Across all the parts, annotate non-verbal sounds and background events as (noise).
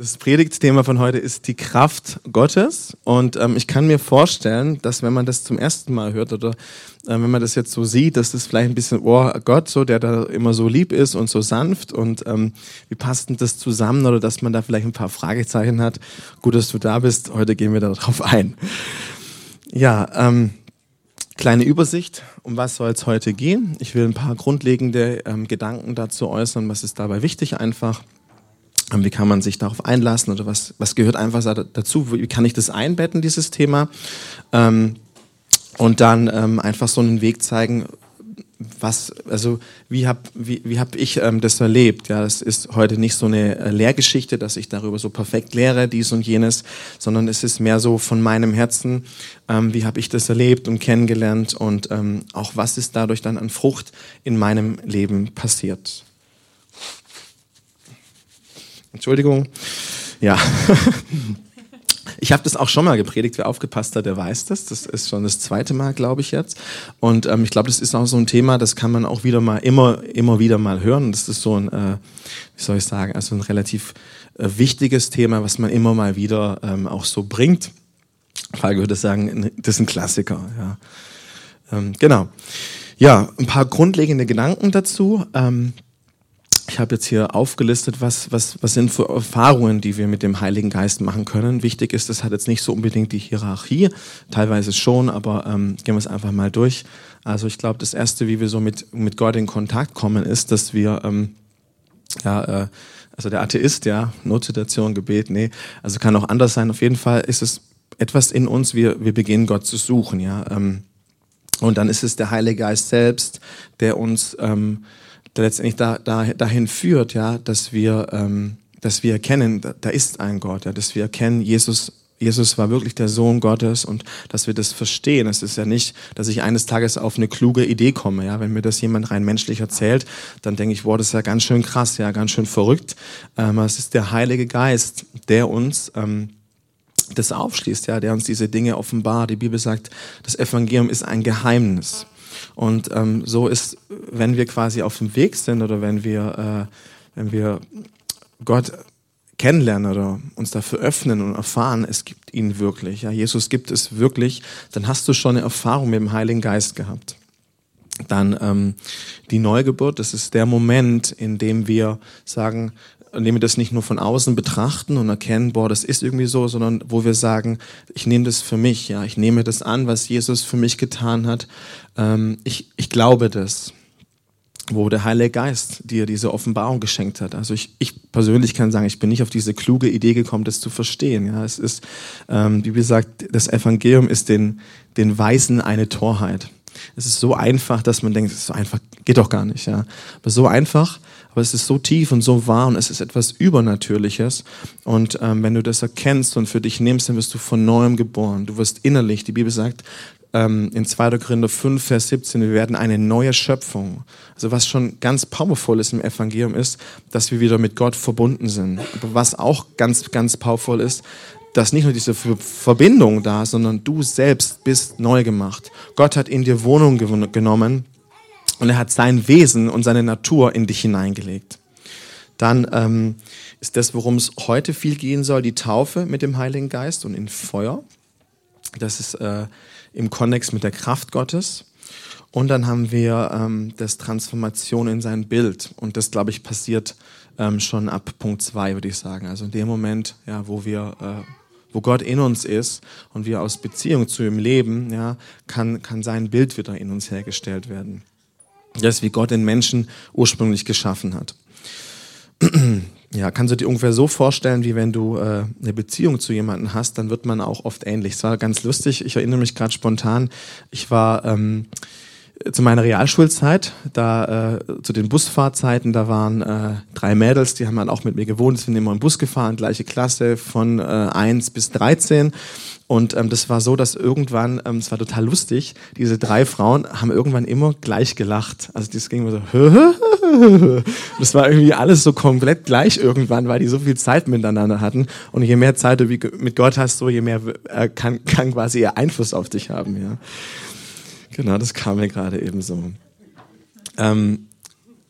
Das Predigtthema von heute ist die Kraft Gottes. Und ähm, ich kann mir vorstellen, dass wenn man das zum ersten Mal hört oder äh, wenn man das jetzt so sieht, dass das vielleicht ein bisschen, oh Gott, so der da immer so lieb ist und so sanft und ähm, wie passt denn das zusammen oder dass man da vielleicht ein paar Fragezeichen hat. Gut, dass du da bist. Heute gehen wir darauf ein. Ja, ähm, kleine Übersicht, um was soll es heute gehen. Ich will ein paar grundlegende ähm, Gedanken dazu äußern, was ist dabei wichtig einfach. Wie kann man sich darauf einlassen oder was, was gehört einfach dazu? Wie kann ich das einbetten, dieses Thema? Ähm, und dann ähm, einfach so einen Weg zeigen, was, also wie habe wie, wie hab ich ähm, das erlebt? Ja, das ist heute nicht so eine äh, Lehrgeschichte, dass ich darüber so perfekt lehre, dies und jenes, sondern es ist mehr so von meinem Herzen, ähm, wie habe ich das erlebt und kennengelernt und ähm, auch was ist dadurch dann an Frucht in meinem Leben passiert. Entschuldigung. Ja. (laughs) Ich habe das auch schon mal gepredigt. Wer aufgepasst hat, der weiß das. Das ist schon das zweite Mal, glaube ich jetzt. Und ähm, ich glaube, das ist auch so ein Thema, das kann man auch wieder mal immer, immer wieder mal hören. Das ist so ein, äh, wie soll ich sagen, also ein relativ äh, wichtiges Thema, was man immer mal wieder ähm, auch so bringt. Falk würde sagen, das ist ein Klassiker. Ja. Ähm, genau. Ja, ein paar grundlegende Gedanken dazu. Ähm, ich habe jetzt hier aufgelistet, was, was, was sind für Erfahrungen, die wir mit dem Heiligen Geist machen können. Wichtig ist, das hat jetzt nicht so unbedingt die Hierarchie, teilweise schon, aber ähm, gehen wir es einfach mal durch. Also ich glaube, das Erste, wie wir so mit, mit Gott in Kontakt kommen, ist, dass wir, ähm, ja, äh, also der Atheist, ja, Notsituation, Gebet, nee, also kann auch anders sein. Auf jeden Fall ist es etwas in uns, wir, wir beginnen Gott zu suchen, ja. Ähm, und dann ist es der Heilige Geist selbst, der uns... Ähm, der letztendlich da, da, dahin führt, ja, dass wir, ähm, dass wir erkennen, da, ist ein Gott, ja, dass wir erkennen, Jesus Jesus war wirklich der Sohn Gottes und dass wir das verstehen. Es ist ja nicht, dass ich eines Tages auf eine kluge Idee komme. Ja, wenn mir das jemand rein menschlich erzählt, dann denke ich, wow, das ist ja ganz schön krass, ja, ganz schön verrückt. Ähm, es ist der Heilige Geist, der uns ähm, das aufschließt, ja, der uns diese Dinge offenbart. Die Bibel sagt, das Evangelium ist ein Geheimnis. Und ähm, so ist, wenn wir quasi auf dem Weg sind oder wenn wir, äh, wenn wir Gott kennenlernen oder uns dafür öffnen und erfahren, es gibt ihn wirklich. Ja, Jesus gibt es wirklich, dann hast du schon eine Erfahrung mit dem Heiligen Geist gehabt. Dann ähm, die Neugeburt, das ist der Moment, in dem wir sagen, indem wir das nicht nur von außen betrachten und erkennen, boah, das ist irgendwie so, sondern wo wir sagen, ich nehme das für mich, ja, ich nehme das an, was Jesus für mich getan hat. Ähm, ich, ich glaube das, wo der Heilige Geist dir diese Offenbarung geschenkt hat. Also ich, ich persönlich kann sagen, ich bin nicht auf diese kluge Idee gekommen, das zu verstehen. Ja, es ist, ähm, wie gesagt, das Evangelium ist den, den Weisen eine Torheit. Es ist so einfach, dass man denkt, es ist so einfach, geht doch gar nicht. Ja. Aber so einfach, aber es ist so tief und so wahr und es ist etwas Übernatürliches. Und ähm, wenn du das erkennst und für dich nimmst, dann wirst du von neuem geboren. Du wirst innerlich, die Bibel sagt ähm, in 2. Korinther 5, Vers 17, wir werden eine neue Schöpfung. Also was schon ganz powerful ist im Evangelium ist, dass wir wieder mit Gott verbunden sind. Aber was auch ganz, ganz powerful ist, dass nicht nur diese Verbindung da, sondern du selbst bist neu gemacht. Gott hat in dir Wohnung genommen und er hat sein Wesen und seine Natur in dich hineingelegt. Dann ähm, ist das, worum es heute viel gehen soll, die Taufe mit dem Heiligen Geist und in Feuer. Das ist äh, im Konnex mit der Kraft Gottes. Und dann haben wir ähm, das Transformation in sein Bild. Und das, glaube ich, passiert ähm, schon ab Punkt 2, würde ich sagen. Also in dem Moment, ja, wo wir äh, wo Gott in uns ist und wir aus Beziehung zu ihm leben, ja, kann, kann sein Bild wieder in uns hergestellt werden. Das ist, wie Gott den Menschen ursprünglich geschaffen hat. (clears throat) Ja, kannst du dir ungefähr so vorstellen, wie wenn du äh, eine Beziehung zu jemandem hast, dann wird man auch oft ähnlich. Es war ganz lustig, ich erinnere mich gerade spontan, ich war ähm, zu meiner Realschulzeit, da äh, zu den Busfahrzeiten, da waren äh, drei Mädels, die haben dann auch mit mir gewohnt, sind immer im Bus gefahren, gleiche Klasse von äh, 1 bis 13. Und ähm, das war so, dass irgendwann, ähm, es war total lustig, diese drei Frauen haben irgendwann immer gleich gelacht. Also das ging immer so, das war irgendwie alles so komplett gleich irgendwann, weil die so viel Zeit miteinander hatten. Und je mehr Zeit du mit Gott hast, so je mehr äh, kann, kann quasi ihr Einfluss auf dich haben. Ja. Genau, das kam mir gerade eben so. Ähm,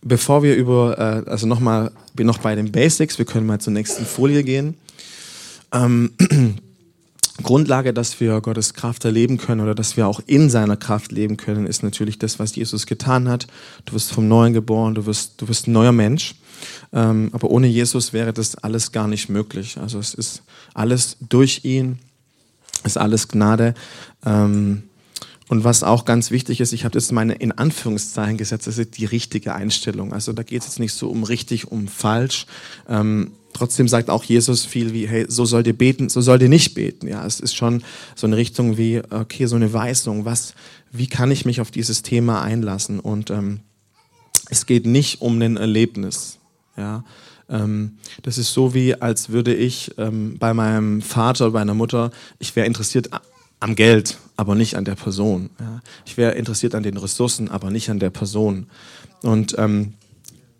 bevor wir über, äh, also nochmal, bin noch bei den Basics, wir können mal zur nächsten Folie gehen. Ähm, (clears throat) Grundlage, dass wir Gottes Kraft erleben können oder dass wir auch in seiner Kraft leben können, ist natürlich das, was Jesus getan hat. Du wirst vom Neuen geboren, du wirst, du wirst ein neuer Mensch. Ähm, aber ohne Jesus wäre das alles gar nicht möglich. Also es ist alles durch ihn, ist alles Gnade. Ähm, und was auch ganz wichtig ist, ich habe das meine in Anführungszeichen gesetzt, das ist die richtige Einstellung. Also da geht es jetzt nicht so um richtig, um falsch. Ähm, trotzdem sagt auch Jesus viel wie, hey, so sollt ihr beten, so sollt ihr nicht beten. Ja, es ist schon so eine Richtung wie, okay, so eine Weisung, was, wie kann ich mich auf dieses Thema einlassen? Und ähm, es geht nicht um ein Erlebnis. Ja, ähm, das ist so wie, als würde ich ähm, bei meinem Vater oder meiner Mutter, ich wäre interessiert am Geld, aber nicht an der Person. Ja. Ich wäre interessiert an den Ressourcen, aber nicht an der Person. Und ähm,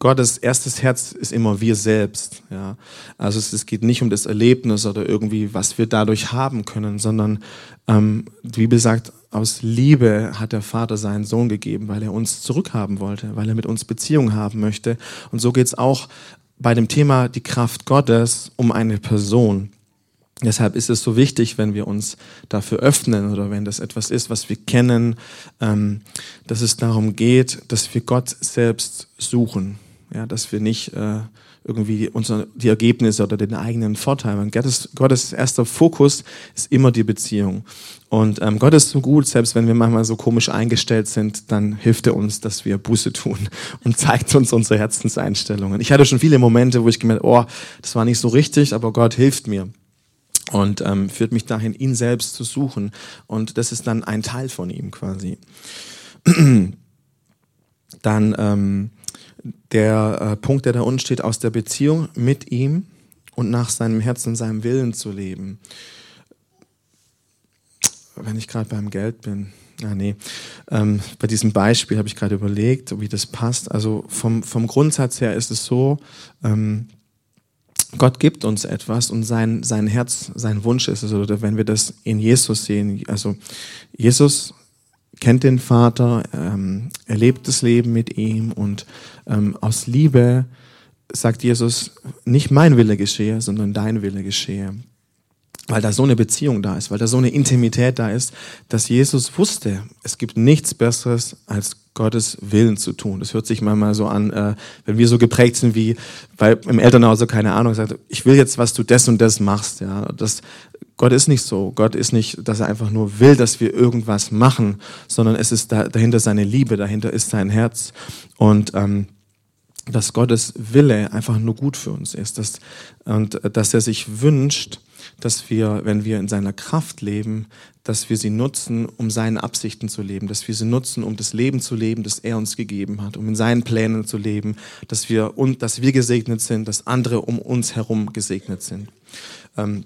Gottes erstes Herz ist immer wir selbst. Ja. Also es, es, geht nicht um das Erlebnis oder irgendwie, was wir dadurch haben können, sondern ähm, die Bibel sagt, aus Liebe hat der Vater seinen Sohn gegeben, weil er uns zurückhaben wollte, weil er mit uns Beziehung haben möchte. Und so geht es auch bei dem Thema die Kraft Gottes um eine Person. Deshalb ist es so wichtig, wenn wir uns dafür öffnen oder wenn das etwas ist, was wir kennen, ähm, dass es darum geht, dass wir Gott selbst suchen. Ja, dass wir nicht äh, irgendwie unsere, die Ergebnisse oder den eigenen Vorteil. Und Gottes, Gottes erster Fokus ist immer die Beziehung. Und ähm, Gott ist so gut, selbst wenn wir manchmal so komisch eingestellt sind, dann hilft er uns, dass wir Buße tun (laughs) und zeigt uns unsere Herzenseinstellungen. Ich hatte schon viele Momente, wo ich gemerkt, oh, das war nicht so richtig, aber Gott hilft mir und ähm, führt mich dahin, ihn selbst zu suchen. Und das ist dann ein Teil von ihm quasi. (clears throat) dann ähm, der äh, Punkt, der da unten steht, aus der Beziehung mit ihm und nach seinem Herzen und seinem Willen zu leben. Wenn ich gerade beim Geld bin. Ah, nee. Ähm, bei diesem Beispiel habe ich gerade überlegt, wie das passt. Also vom, vom Grundsatz her ist es so, ähm, Gott gibt uns etwas und sein, sein Herz, sein Wunsch ist es, oder wenn wir das in Jesus sehen, also Jesus kennt den Vater, ähm, erlebt das Leben mit ihm und ähm, aus Liebe sagt Jesus, nicht mein Wille geschehe, sondern dein Wille geschehe. Weil da so eine Beziehung da ist, weil da so eine Intimität da ist, dass Jesus wusste, es gibt nichts Besseres als Gottes Willen zu tun. Das hört sich manchmal so an, äh, wenn wir so geprägt sind wie, weil im Elternhaus so keine Ahnung sagt, ich will jetzt, was du das und das machst. Ja, das Gott ist nicht so. Gott ist nicht, dass er einfach nur will, dass wir irgendwas machen, sondern es ist da, dahinter seine Liebe, dahinter ist sein Herz und ähm, dass Gottes Wille einfach nur gut für uns ist, dass, und äh, dass er sich wünscht, dass wir, wenn wir in seiner Kraft leben, dass wir sie nutzen, um seine Absichten zu leben, dass wir sie nutzen, um das Leben zu leben, das er uns gegeben hat, um in seinen Plänen zu leben, dass wir, und, dass wir gesegnet sind, dass andere um uns herum gesegnet sind. Ähm,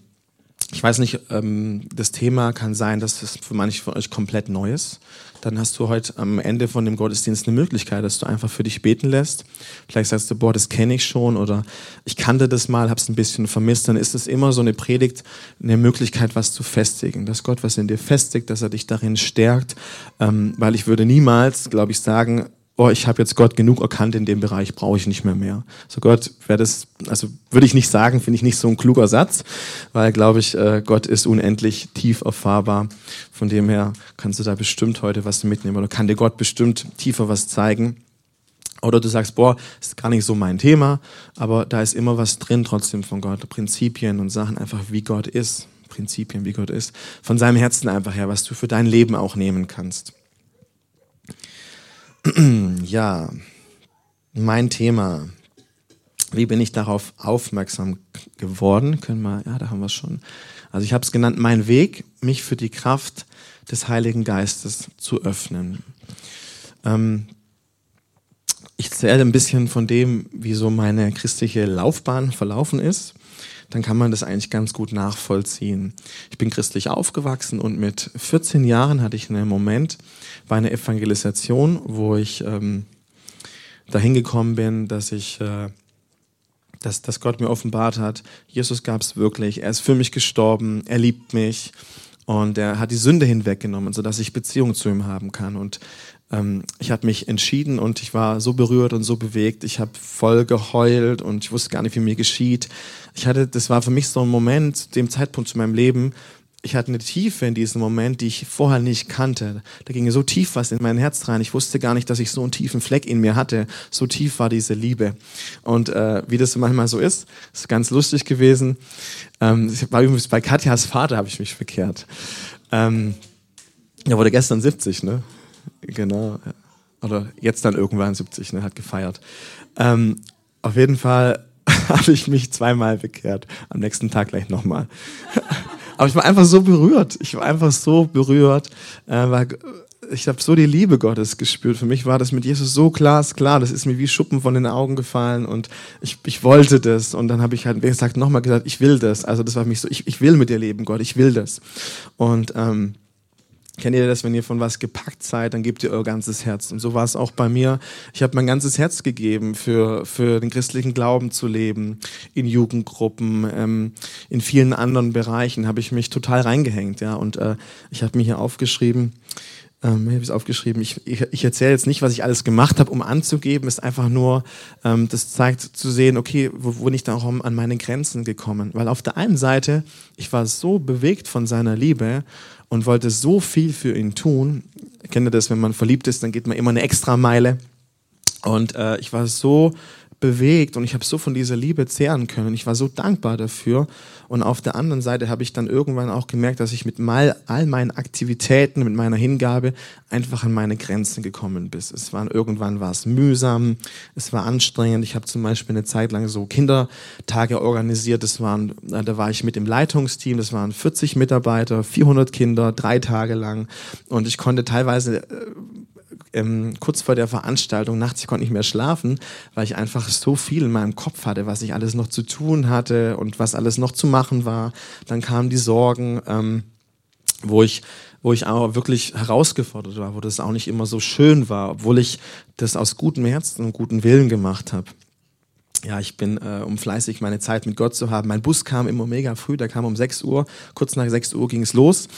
ich weiß nicht, ähm, das Thema kann sein, dass es für manche von euch komplett neu ist. Dann hast du heute am Ende von dem Gottesdienst eine Möglichkeit, dass du einfach für dich beten lässt. Vielleicht sagst du, boah, das kenne ich schon oder ich kannte das mal, habe es ein bisschen vermisst. Dann ist es immer so eine Predigt, eine Möglichkeit, was zu festigen. Dass Gott was in dir festigt, dass er dich darin stärkt. Ähm, weil ich würde niemals, glaube ich, sagen, oh, ich habe jetzt Gott genug erkannt in dem Bereich, brauche ich nicht mehr mehr. So Gott, wäre das, also würde ich nicht sagen, finde ich nicht so ein kluger Satz, weil glaube ich, äh, Gott ist unendlich tief erfahrbar. Von dem her kannst du da bestimmt heute was mitnehmen oder kann dir Gott bestimmt tiefer was zeigen. Oder du sagst, boah, ist gar nicht so mein Thema, aber da ist immer was drin trotzdem von Gott, Prinzipien und Sachen einfach, wie Gott ist. Prinzipien, wie Gott ist. Von seinem Herzen einfach her, was du für dein Leben auch nehmen kannst. (clears throat) Ja, mein Thema. Wie bin ich darauf aufmerksam geworden? Können wir, ja, da haben wir es schon. Also ich habe es genannt, mein Weg, mich für die Kraft des Heiligen Geistes zu öffnen. Ähm, ich erzähle ein bisschen von dem, wie so meine christliche Laufbahn verlaufen ist. Dann kann man das eigentlich ganz gut nachvollziehen. Ich bin christlich aufgewachsen und mit 14 Jahren hatte ich einen Moment, bei einer Evangelisation, wo ich ähm, dahin gekommen bin, dass ich, äh, dass, dass Gott mir offenbart hat, Jesus gab es wirklich, er ist für mich gestorben, er liebt mich und er hat die Sünde hinweggenommen, sodass ich Beziehung zu ihm haben kann. Und ähm, ich habe mich entschieden und ich war so berührt und so bewegt. Ich habe voll geheult und ich wusste gar nicht, wie mir geschieht. Ich hatte, das war für mich so ein Moment, dem Zeitpunkt zu meinem Leben, ich hatte eine Tiefe in diesem Moment, die ich vorher nicht kannte. Da ging so tief was in mein Herz rein. Ich wusste gar nicht, dass ich so einen tiefen Fleck in mir hatte. So tief war diese Liebe. Und äh, wie das manchmal so ist, ist ganz lustig gewesen. Ähm, war übrigens bei Katjas Vater, habe ich mich verkehrt. Ähm, er wurde gestern 70, ne? Genau. Oder jetzt dann irgendwann 70, ne? Hat gefeiert. Ähm, auf jeden Fall (laughs) habe ich mich zweimal bekehrt. Am nächsten Tag gleich nochmal. (laughs) Aber ich war einfach so berührt. Ich war einfach so berührt, äh, weil ich habe so die Liebe Gottes gespürt. Für mich war das mit Jesus so glasklar. Das ist mir wie Schuppen von den Augen gefallen und ich, ich wollte das. Und dann habe ich halt, wie gesagt, nochmal gesagt, ich will das. Also das war für mich so, ich, ich will mit dir leben, Gott, ich will das. Und ähm, Kennt ihr das, wenn ihr von was gepackt seid, dann gebt ihr euer ganzes Herz. Und so war es auch bei mir. Ich habe mein ganzes Herz gegeben, für, für den christlichen Glauben zu leben, in Jugendgruppen, ähm, in vielen anderen Bereichen habe ich mich total reingehängt. Ja, und äh, ich habe mir hier aufgeschrieben, ähm, ich habe es aufgeschrieben. Ich, ich, ich erzähle jetzt nicht, was ich alles gemacht habe, um anzugeben. ist einfach nur, ähm, das zeigt zu sehen, okay, wo, wo bin ich dann auch an meine Grenzen gekommen? Weil auf der einen Seite, ich war so bewegt von seiner Liebe und wollte so viel für ihn tun. Kennt ihr das, wenn man verliebt ist, dann geht man immer eine extra Meile. Und äh, ich war so bewegt und ich habe so von dieser Liebe zehren können. Ich war so dankbar dafür. Und auf der anderen Seite habe ich dann irgendwann auch gemerkt, dass ich mit mal, all meinen Aktivitäten, mit meiner Hingabe einfach an meine Grenzen gekommen bin. Es war, irgendwann war es mühsam, es war anstrengend. Ich habe zum Beispiel eine Zeit lang so Kindertage organisiert. Das waren, äh, da war ich mit im Leitungsteam. Das waren 40 Mitarbeiter, 400 Kinder, drei Tage lang. Und ich konnte teilweise äh, ähm, kurz vor der Veranstaltung nachts, ich konnte nicht mehr schlafen, weil ich einfach so viel in meinem Kopf hatte, was ich alles noch zu tun hatte und was alles noch zu machen war. Dann kamen die Sorgen, ähm, wo ich wo ich auch wirklich herausgefordert war, wo das auch nicht immer so schön war, obwohl ich das aus gutem Herzen und gutem Willen gemacht habe ja, ich bin, äh, um fleißig meine Zeit mit Gott zu haben. Mein Bus kam immer mega früh, der kam um 6 Uhr. Kurz nach 6 Uhr ging es los.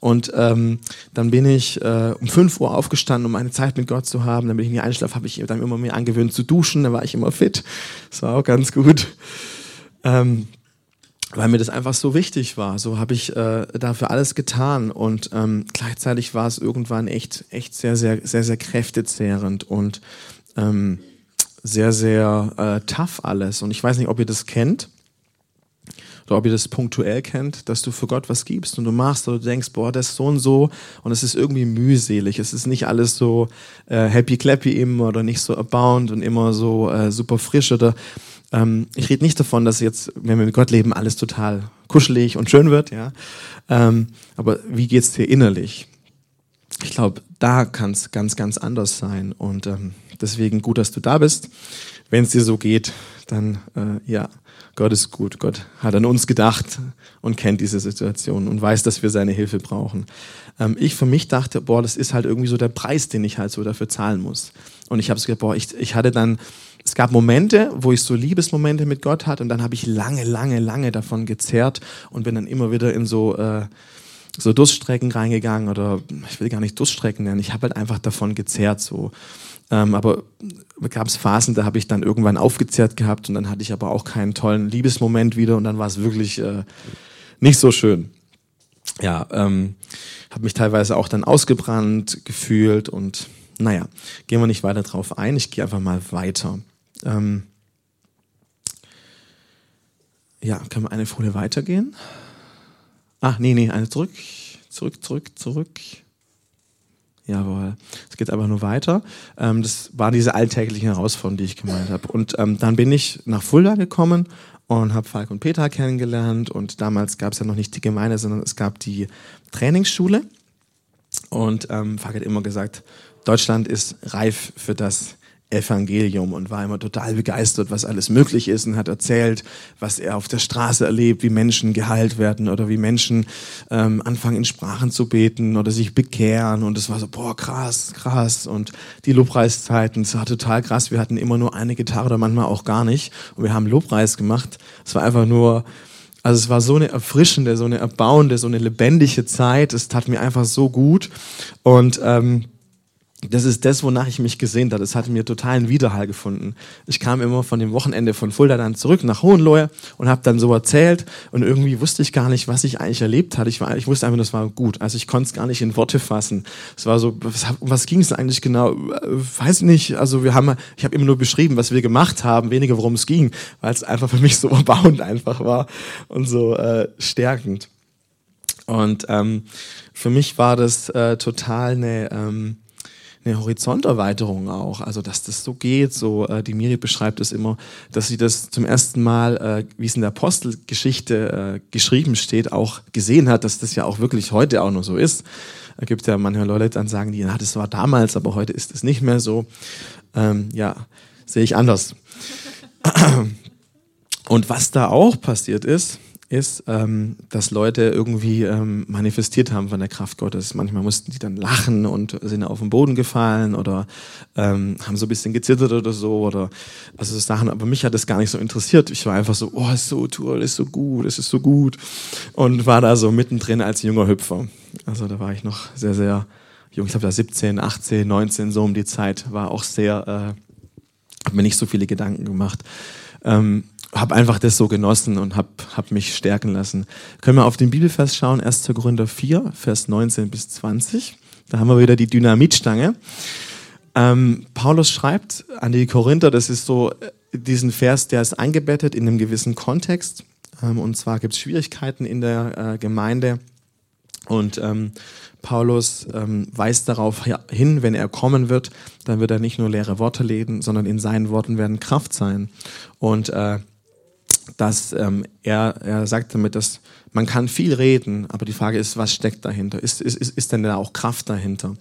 Und ähm, dann bin ich äh, um 5 Uhr aufgestanden, um meine Zeit mit Gott zu haben. Dann bin ich in die Einschlaf, habe ich dann immer mehr angewöhnt zu duschen. Dann war ich immer fit. Das war auch ganz gut. Ähm, weil mir das einfach so wichtig war. So habe ich äh, dafür alles getan und ähm, gleichzeitig war es irgendwann echt, echt sehr, sehr, sehr, sehr kräftezehrend und ähm, sehr, sehr äh, tough alles. Und ich weiß nicht, ob ihr das kennt oder ob ihr das punktuell kennt, dass du für Gott was gibst und du machst oder du denkst, boah, das ist so und so und es ist irgendwie mühselig. Es ist nicht alles so äh, happy clappy immer oder nicht so abound und immer so äh, super frisch oder ähm, ich rede nicht davon, dass jetzt, wenn wir mit Gott leben, alles total kuschelig und schön wird, ja. Ähm, aber wie geht's dir innerlich? Ich glaube, da kann es ganz, ganz anders sein und ähm, Deswegen gut, dass du da bist. Wenn es dir so geht, dann äh, ja, Gott ist gut. Gott hat an uns gedacht und kennt diese Situation und weiß, dass wir seine Hilfe brauchen. Ähm, ich für mich dachte, boah, das ist halt irgendwie so der Preis, den ich halt so dafür zahlen muss. Und ich habe es gesagt, boah, ich, ich hatte dann, es gab Momente, wo ich so Liebesmomente mit Gott hatte und dann habe ich lange, lange, lange davon gezerrt und bin dann immer wieder in so äh, so Durststrecken reingegangen oder ich will gar nicht Durststrecken nennen. Ich habe halt einfach davon gezerrt so. Ähm, aber gab es Phasen, da habe ich dann irgendwann aufgezehrt gehabt und dann hatte ich aber auch keinen tollen Liebesmoment wieder und dann war es wirklich äh, nicht so schön. Ja, ähm, habe mich teilweise auch dann ausgebrannt gefühlt und naja, gehen wir nicht weiter drauf ein. Ich gehe einfach mal weiter. Ähm, ja, können wir eine Folie weitergehen? Ach, nee, nee, eine zurück, zurück, zurück, zurück. Jawohl. Es geht aber nur weiter. Ähm, das waren diese alltäglichen Herausforderungen, die ich gemeint habe. Und ähm, dann bin ich nach Fulda gekommen und habe Falk und Peter kennengelernt. Und damals gab es ja noch nicht die Gemeinde, sondern es gab die Trainingsschule. Und ähm, Falk hat immer gesagt, Deutschland ist reif für das, Evangelium und war immer total begeistert, was alles möglich ist und hat erzählt, was er auf der Straße erlebt, wie Menschen geheilt werden oder wie Menschen ähm, anfangen in Sprachen zu beten oder sich bekehren. Und es war so, boah, krass, krass. Und die Lobpreiszeiten, es war total krass, wir hatten immer nur eine Gitarre oder manchmal auch gar nicht. Und wir haben Lobpreis gemacht, es war einfach nur, also es war so eine erfrischende, so eine erbauende, so eine lebendige Zeit, es tat mir einfach so gut. Und ähm, das ist das, wonach ich mich gesehnt habe. Es hat mir totalen Widerhall gefunden. Ich kam immer von dem Wochenende von Fulda dann zurück nach Hohenlohe und habe dann so erzählt und irgendwie wusste ich gar nicht, was ich eigentlich erlebt hatte. Ich, war, ich wusste einfach, das war gut. Also ich konnte es gar nicht in Worte fassen. Es war so, was, was ging es eigentlich genau? Weiß nicht. Also wir haben, ich habe immer nur beschrieben, was wir gemacht haben, weniger worum es ging, weil es einfach für mich so erbauend einfach war und so äh, stärkend. Und ähm, für mich war das äh, total eine ähm, eine Horizonterweiterung auch. Also, dass das so geht. So, äh, die Miri beschreibt es immer, dass sie das zum ersten Mal, äh, wie es in der Apostelgeschichte äh, geschrieben steht, auch gesehen hat, dass das ja auch wirklich heute auch noch so ist. Da gibt ja manchmal Leute, dann sagen die, ja, das war damals, aber heute ist es nicht mehr so. Ähm, ja, sehe ich anders. (clears throat) Und was da auch passiert ist, ist, ähm, dass Leute irgendwie ähm, manifestiert haben von der Kraft Gottes. Manchmal mussten die dann lachen und sind auf den Boden gefallen oder ähm, haben so ein bisschen gezittert oder so oder also so Sachen. Aber mich hat das gar nicht so interessiert. Ich war einfach so, oh, ist so toll, ist so gut, ist so gut und war da so mittendrin als junger Hüpfer. Also da war ich noch sehr, sehr jung. Ich glaube, da 17, 18, 19 so um die Zeit war auch sehr, äh, habe mir nicht so viele Gedanken gemacht. Ähm, habe einfach das so genossen und habe hab mich stärken lassen. Können wir auf den Bibelvers schauen, 1. Korinther 4, Vers 19 bis 20. Da haben wir wieder die Dynamitstange. Ähm, Paulus schreibt an die Korinther, das ist so äh, diesen Vers, der ist eingebettet in einem gewissen Kontext. Ähm, und zwar gibt es Schwierigkeiten in der äh, Gemeinde. Und ähm, Paulus ähm, weist darauf hin, wenn er kommen wird, dann wird er nicht nur leere Worte reden, sondern in seinen Worten werden Kraft sein. Und äh, dass ähm, er, er sagt damit, dass man kann viel reden, aber die Frage ist, was steckt dahinter? Ist, ist, ist, ist denn da auch Kraft dahinter?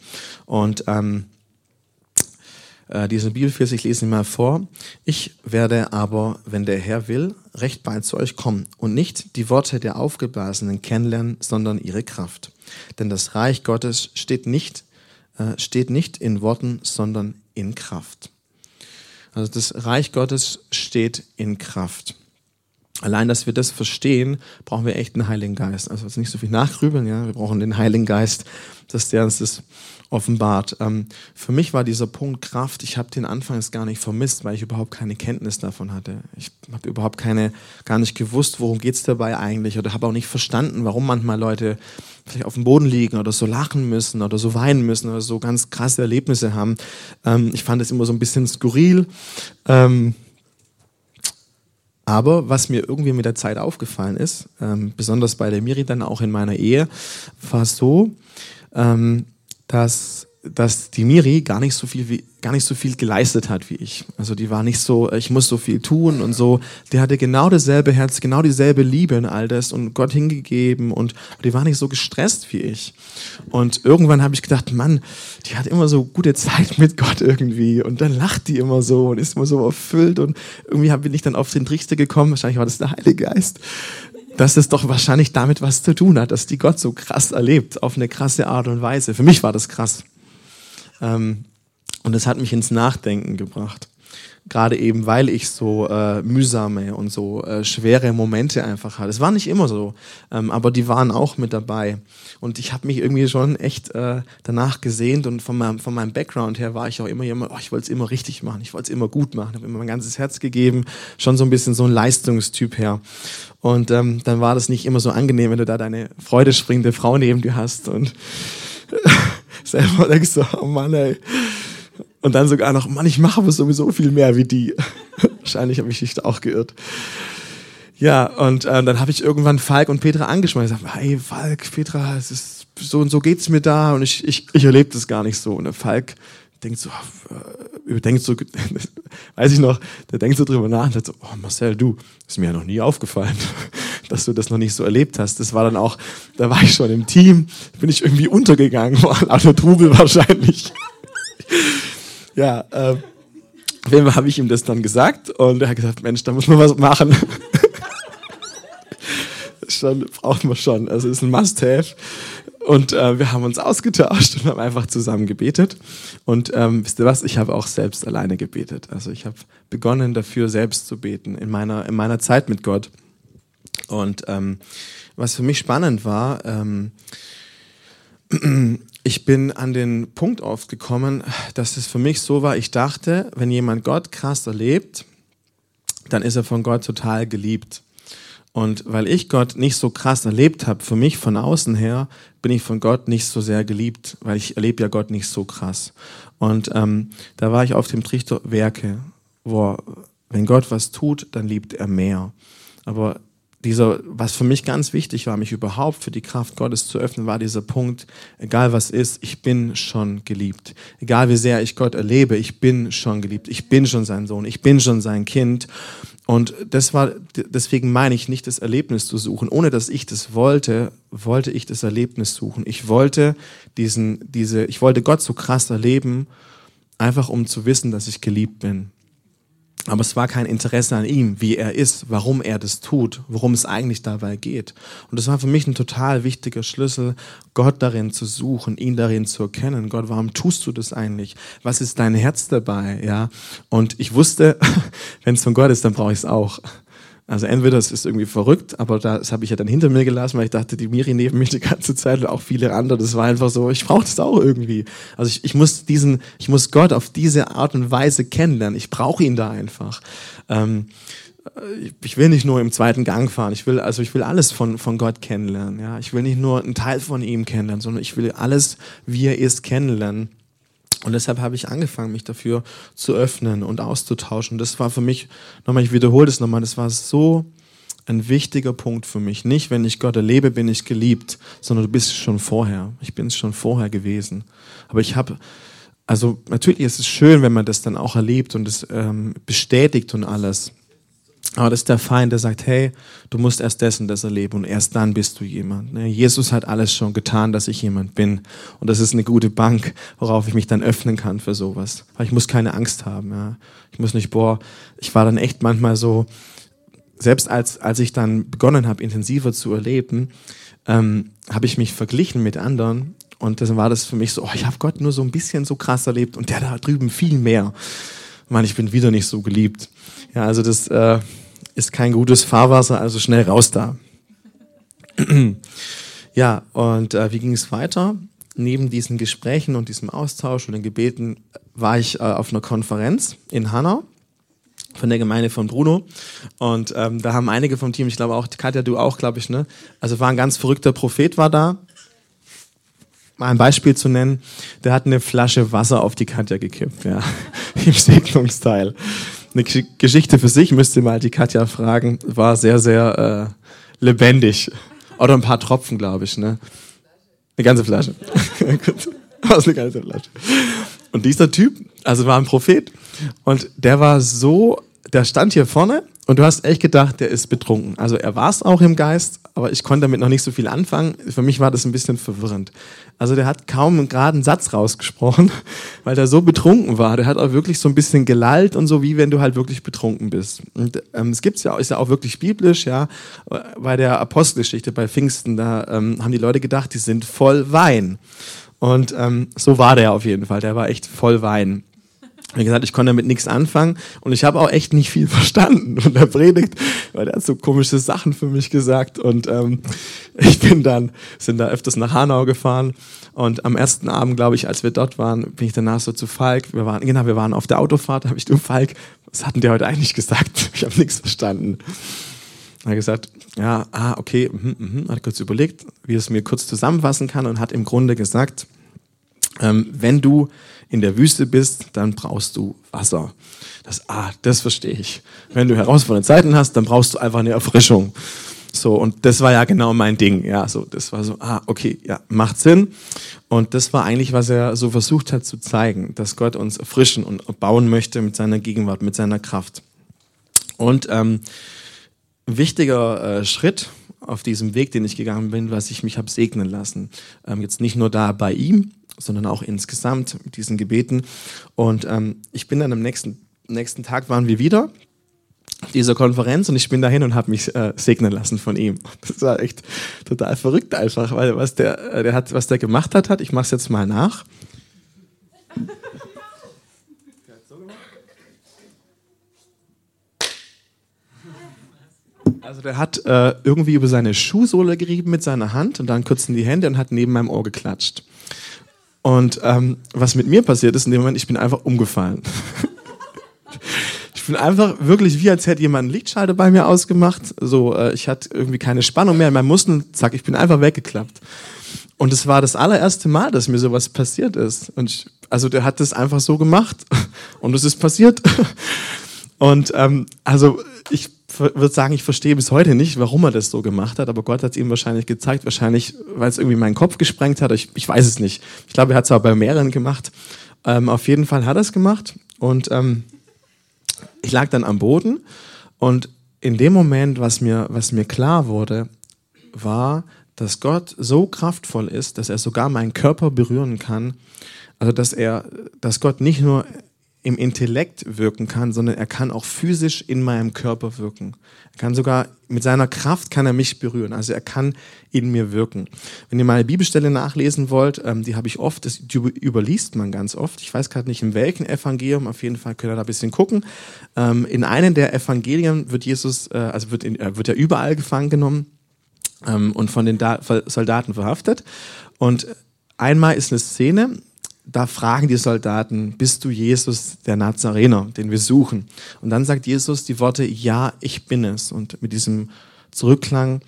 Und ähm, äh, diesen Bibelvers, ich lese ihn mal vor. Ich werde aber, wenn der Herr will, recht bald zu euch kommen und nicht die Worte der Aufgeblasenen kennenlernen, sondern ihre Kraft. Denn das Reich Gottes steht nicht, äh, steht nicht in Worten, sondern in Kraft. Also das Reich Gottes steht in Kraft. Allein, dass wir das verstehen, brauchen wir echt einen Heiligen Geist. Also jetzt nicht so viel nachgrübeln, ja. Wir brauchen den Heiligen Geist, dass der uns das offenbart. Ähm, für mich war dieser Punkt Kraft, ich habe den anfangs gar nicht vermisst, weil ich überhaupt keine Kenntnis davon hatte. Ich habe überhaupt keine, gar nicht gewusst, worum geht's dabei eigentlich oder habe auch nicht verstanden, warum manchmal Leute vielleicht auf dem Boden liegen oder so lachen müssen oder so weinen müssen oder so ganz krasse Erlebnisse haben. Ähm, ich fand es immer so ein bisschen skurril. Ähm, aber was mir irgendwie mit der Zeit aufgefallen ist, ähm, besonders bei der Miri dann auch in meiner Ehe, war so, ähm, dass dass die Miri gar nicht so viel wie, gar nicht so viel geleistet hat wie ich. Also die war nicht so, ich muss so viel tun und so. Die hatte genau dasselbe Herz, genau dieselbe Liebe in all das und Gott hingegeben und die war nicht so gestresst wie ich. Und irgendwann habe ich gedacht, Mann, die hat immer so gute Zeit mit Gott irgendwie und dann lacht die immer so und ist immer so erfüllt und irgendwie bin ich dann auf den Trichter gekommen, wahrscheinlich war das der Heilige Geist, dass es doch wahrscheinlich damit was zu tun hat, dass die Gott so krass erlebt, auf eine krasse Art und Weise. Für mich war das krass. Ähm, und das hat mich ins Nachdenken gebracht. Gerade eben, weil ich so äh, mühsame und so äh, schwere Momente einfach hatte. Es war nicht immer so, ähm, aber die waren auch mit dabei. Und ich habe mich irgendwie schon echt äh, danach gesehnt und von meinem, von meinem Background her war ich auch immer jemand, oh, ich wollte es immer richtig machen, ich wollte es immer gut machen, habe immer mein ganzes Herz gegeben, schon so ein bisschen so ein Leistungstyp her. Und ähm, dann war das nicht immer so angenehm, wenn du da deine freudespringende Frau neben dir hast und (laughs) selber denkst so, oh Mann, ey. Und dann sogar noch, Mann, ich mache aber sowieso viel mehr wie die. (laughs) Wahrscheinlich habe ich mich da auch geirrt. Ja, und äh, dann habe ich irgendwann Falk und Petra angeschmeißt. Ich gesagt, hey Falk, Petra, es ist so und so geht's mir da und ich, ich, ich erlebe das gar nicht so. Und der Falk denkt so, äh, überdenkt so, (laughs) weiß ich noch, der denkt so drüber nach und sagt so, oh Marcel, du, ist mir ja noch nie aufgefallen, dass du das noch nicht so erlebt hast. Das war dann auch, da war ich schon im Team, bin ich irgendwie untergegangen, (laughs) war lauter Trubel wahrscheinlich. (laughs) ja, äh, auf jeden Fall habe ich ihm das dann gesagt und er hat gesagt, Mensch, da muss man was machen. (laughs) schon, braucht man schon. Also ist ein Must-Have. Und äh, wir haben uns ausgetauscht und haben einfach zusammen gebetet. Und ähm, wisst ihr was? Ich habe auch selbst alleine gebetet. Also ich habe begonnen dafür selbst zu beten in meiner in meiner Zeit mit Gott. Und ähm, was für mich spannend war, ähm, (clears throat) ich bin an den Punkt oft gekommen, dass es für mich so war, ich dachte, wenn jemand Gott krass erlebt, dann ist er von Gott total geliebt. Und weil ich Gott nicht so krass erlebt habe, für mich von außen her, bin ich von Gott nicht so sehr geliebt, weil ich erlebe ja Gott nicht so krass. Und ähm, da war ich auf dem Trichter Werke, wo wenn Gott was tut, dann liebt er mehr. Aber dieser, was für mich ganz wichtig war, mich überhaupt für die Kraft Gottes zu öffnen, war dieser Punkt, egal was ist, ich bin schon geliebt. Egal wie sehr ich Gott erlebe, ich bin schon geliebt. Ich bin schon sein Sohn. Ich bin schon sein Kind. Und das war, deswegen meine ich nicht das Erlebnis zu suchen. Ohne dass ich das wollte, wollte ich das Erlebnis suchen. Ich wollte diesen, diese, ich wollte Gott so krass erleben, einfach um zu wissen, dass ich geliebt bin. Aber es war kein Interesse an ihm, wie er ist, warum er das tut, worum es eigentlich dabei geht. Und das war für mich ein total wichtiger Schlüssel, Gott darin zu suchen, ihn darin zu erkennen. Gott, warum tust du das eigentlich? Was ist dein Herz dabei? Ja. Und ich wusste, (laughs) wenn es von Gott ist, dann brauche ich es auch. Also entweder es ist irgendwie verrückt, aber das habe ich ja dann hinter mir gelassen, weil ich dachte, die Miri neben mir die ganze Zeit und auch viele andere, das war einfach so, ich brauche das auch irgendwie. Also ich, ich muss diesen, ich muss Gott auf diese Art und Weise kennenlernen. Ich brauche ihn da einfach. Ähm, ich will nicht nur im zweiten Gang fahren. Ich will, also ich will alles von, von Gott kennenlernen. Ja, ich will nicht nur einen Teil von ihm kennenlernen, sondern ich will alles, wie er ist, kennenlernen. Und deshalb habe ich angefangen, mich dafür zu öffnen und auszutauschen. Das war für mich, nochmal, ich wiederhole das nochmal, das war so ein wichtiger Punkt für mich. Nicht, wenn ich Gott erlebe, bin ich geliebt, sondern du bist schon vorher. Ich bin es schon vorher gewesen. Aber ich habe, also natürlich ist es schön, wenn man das dann auch erlebt und es ähm, bestätigt und alles. Aber das ist der Feind, der sagt, hey, du musst erst dessen das erleben und erst dann bist du jemand. Ne? Jesus hat alles schon getan, dass ich jemand bin. Und das ist eine gute Bank, worauf ich mich dann öffnen kann für sowas. Weil ich muss keine Angst haben. Ja? Ich muss nicht, boah, ich war dann echt manchmal so, selbst als, als ich dann begonnen habe, intensiver zu erleben, ähm, habe ich mich verglichen mit anderen. Und dann war das für mich so, oh, ich habe Gott nur so ein bisschen so krass erlebt und der da drüben viel mehr. Mann, ich bin wieder nicht so geliebt. Ja, also das äh, ist kein gutes Fahrwasser, also schnell raus da. (clears throat) ja, und äh, wie ging es weiter? Neben diesen Gesprächen und diesem Austausch und den Gebeten war ich äh, auf einer Konferenz in Hanau von der Gemeinde von Bruno. Und ähm, da haben einige vom Team, ich glaube auch, Katja, du auch, glaube ich, ne? Also war ein ganz verrückter Prophet war da. Mal ein Beispiel zu nennen, der hat eine Flasche Wasser auf die Katja gekippt, ja, (laughs) im Segnungsteil eine Geschichte für sich, müsst ihr mal die Katja fragen. War sehr, sehr äh, lebendig. Oder ein paar Tropfen, glaube ich. Ne? Eine ganze Flasche. (laughs) Aus eine ganze Flasche. Und dieser Typ, also war ein Prophet, und der war so, der stand hier vorne und du hast echt gedacht, der ist betrunken. Also er war es auch im Geist, aber ich konnte damit noch nicht so viel anfangen. Für mich war das ein bisschen verwirrend. Also der hat kaum einen geraden Satz rausgesprochen, (laughs) weil der so betrunken war. Der hat auch wirklich so ein bisschen gelallt und so, wie wenn du halt wirklich betrunken bist. Und ähm, es gibt's ja, ist ja auch wirklich biblisch, ja. Bei der Apostelgeschichte, bei Pfingsten, da ähm, haben die Leute gedacht, die sind voll Wein. Und ähm, so war der auf jeden Fall. Der war echt voll Wein. Wie gesagt, ich konnte damit nichts anfangen und ich habe auch echt nicht viel (laughs) verstanden von der Predigt, weil der hat so komische Sachen für mich gesagt und ähm, (laughs) ich bin dann, sind da öfters nach Hanau gefahren und am ersten Abend, glaube ich, als wir dort waren, bin ich danach so zu Falk, wir waren, genau, wir waren auf der Autofahrt, da habe ich du, Falk, was hatten der heute eigentlich gesagt? (laughs) Ich habe nichts verstanden. Er hat gesagt, ja, ah, okay, mhm, mhm, hat kurz überlegt, wie er es mir kurz zusammenfassen kann und hat im Grunde gesagt, ähm, wenn du in der Wüste bist, dann brauchst du Wasser. Das, ah, das verstehe ich. Wenn du herausfordernde Zeiten hast, dann brauchst du einfach eine Erfrischung. So, und das war ja genau mein Ding. Ja, so, das war so, ah, okay, ja, macht Sinn. Und das war eigentlich, was er so versucht hat zu zeigen, dass Gott uns erfrischen und bauen möchte mit seiner Gegenwart, mit seiner Kraft. Und ähm, wichtiger äh, Schritt auf diesem Weg, den ich gegangen bin, was ich mich habe segnen lassen. Ähm, jetzt nicht nur da bei ihm, sondern auch insgesamt mit diesen Gebeten. Und ähm, ich bin dann am nächsten, nächsten Tag waren wir wieder dieser Konferenz und ich bin dahin und habe mich äh, segnen lassen von ihm. Das war echt total verrückt einfach, weil was der, äh, der hat, was der gemacht hat, hat, ich mache es jetzt mal nach. Also der hat äh, irgendwie über seine Schuhsohle gerieben mit seiner Hand und dann kurz in die Hände und hat neben meinem Ohr geklatscht. Und ähm, was mit mir passiert ist in dem Moment, ich bin einfach umgefallen. (laughs) ich bin einfach wirklich wie als hätte jemand einen Lichtschalter bei mir ausgemacht. So, äh, ich hatte irgendwie keine Spannung mehr in meinem Muskeln. Zack, ich bin einfach weggeklappt. Und es war das allererste Mal, dass mir sowas passiert ist. Und ich, also der hat das einfach so gemacht (laughs) und es ist passiert. (laughs) Und ähm, also ich würde sagen, ich verstehe bis heute nicht, warum er das so gemacht hat, aber Gott hat es ihm wahrscheinlich gezeigt, wahrscheinlich, weil es irgendwie meinen Kopf gesprengt hat. Ich, ich weiß es nicht. Ich glaube, er hat es aber bei mehreren gemacht. Ähm, auf jeden Fall hat er es gemacht und ähm, ich lag dann am Boden und in dem Moment, was mir, was mir klar wurde, war, dass Gott so kraftvoll ist, dass er sogar meinen Körper berühren kann. Also, dass er, dass Gott nicht nur im Intellekt wirken kann, sondern er kann auch physisch in meinem Körper wirken. Er kann sogar mit seiner Kraft kann er mich berühren. Also er kann in mir wirken. Wenn ihr meine Bibelstelle nachlesen wollt, ähm, die habe ich oft, das überliest man ganz oft. Ich weiß gerade nicht in welchem Evangelium. Auf jeden Fall könnt ihr da ein bisschen gucken. Ähm, in einem der Evangelien wird Jesus, äh, also wird, in, äh, wird er überall gefangen genommen ähm, und von den da Soldaten verhaftet. Und einmal ist eine Szene, da fragen die Soldaten, bist du Jesus der Nazarener, den wir suchen? Und dann sagt Jesus die Worte, ja, ich bin es. Und mit diesem Zurückklang,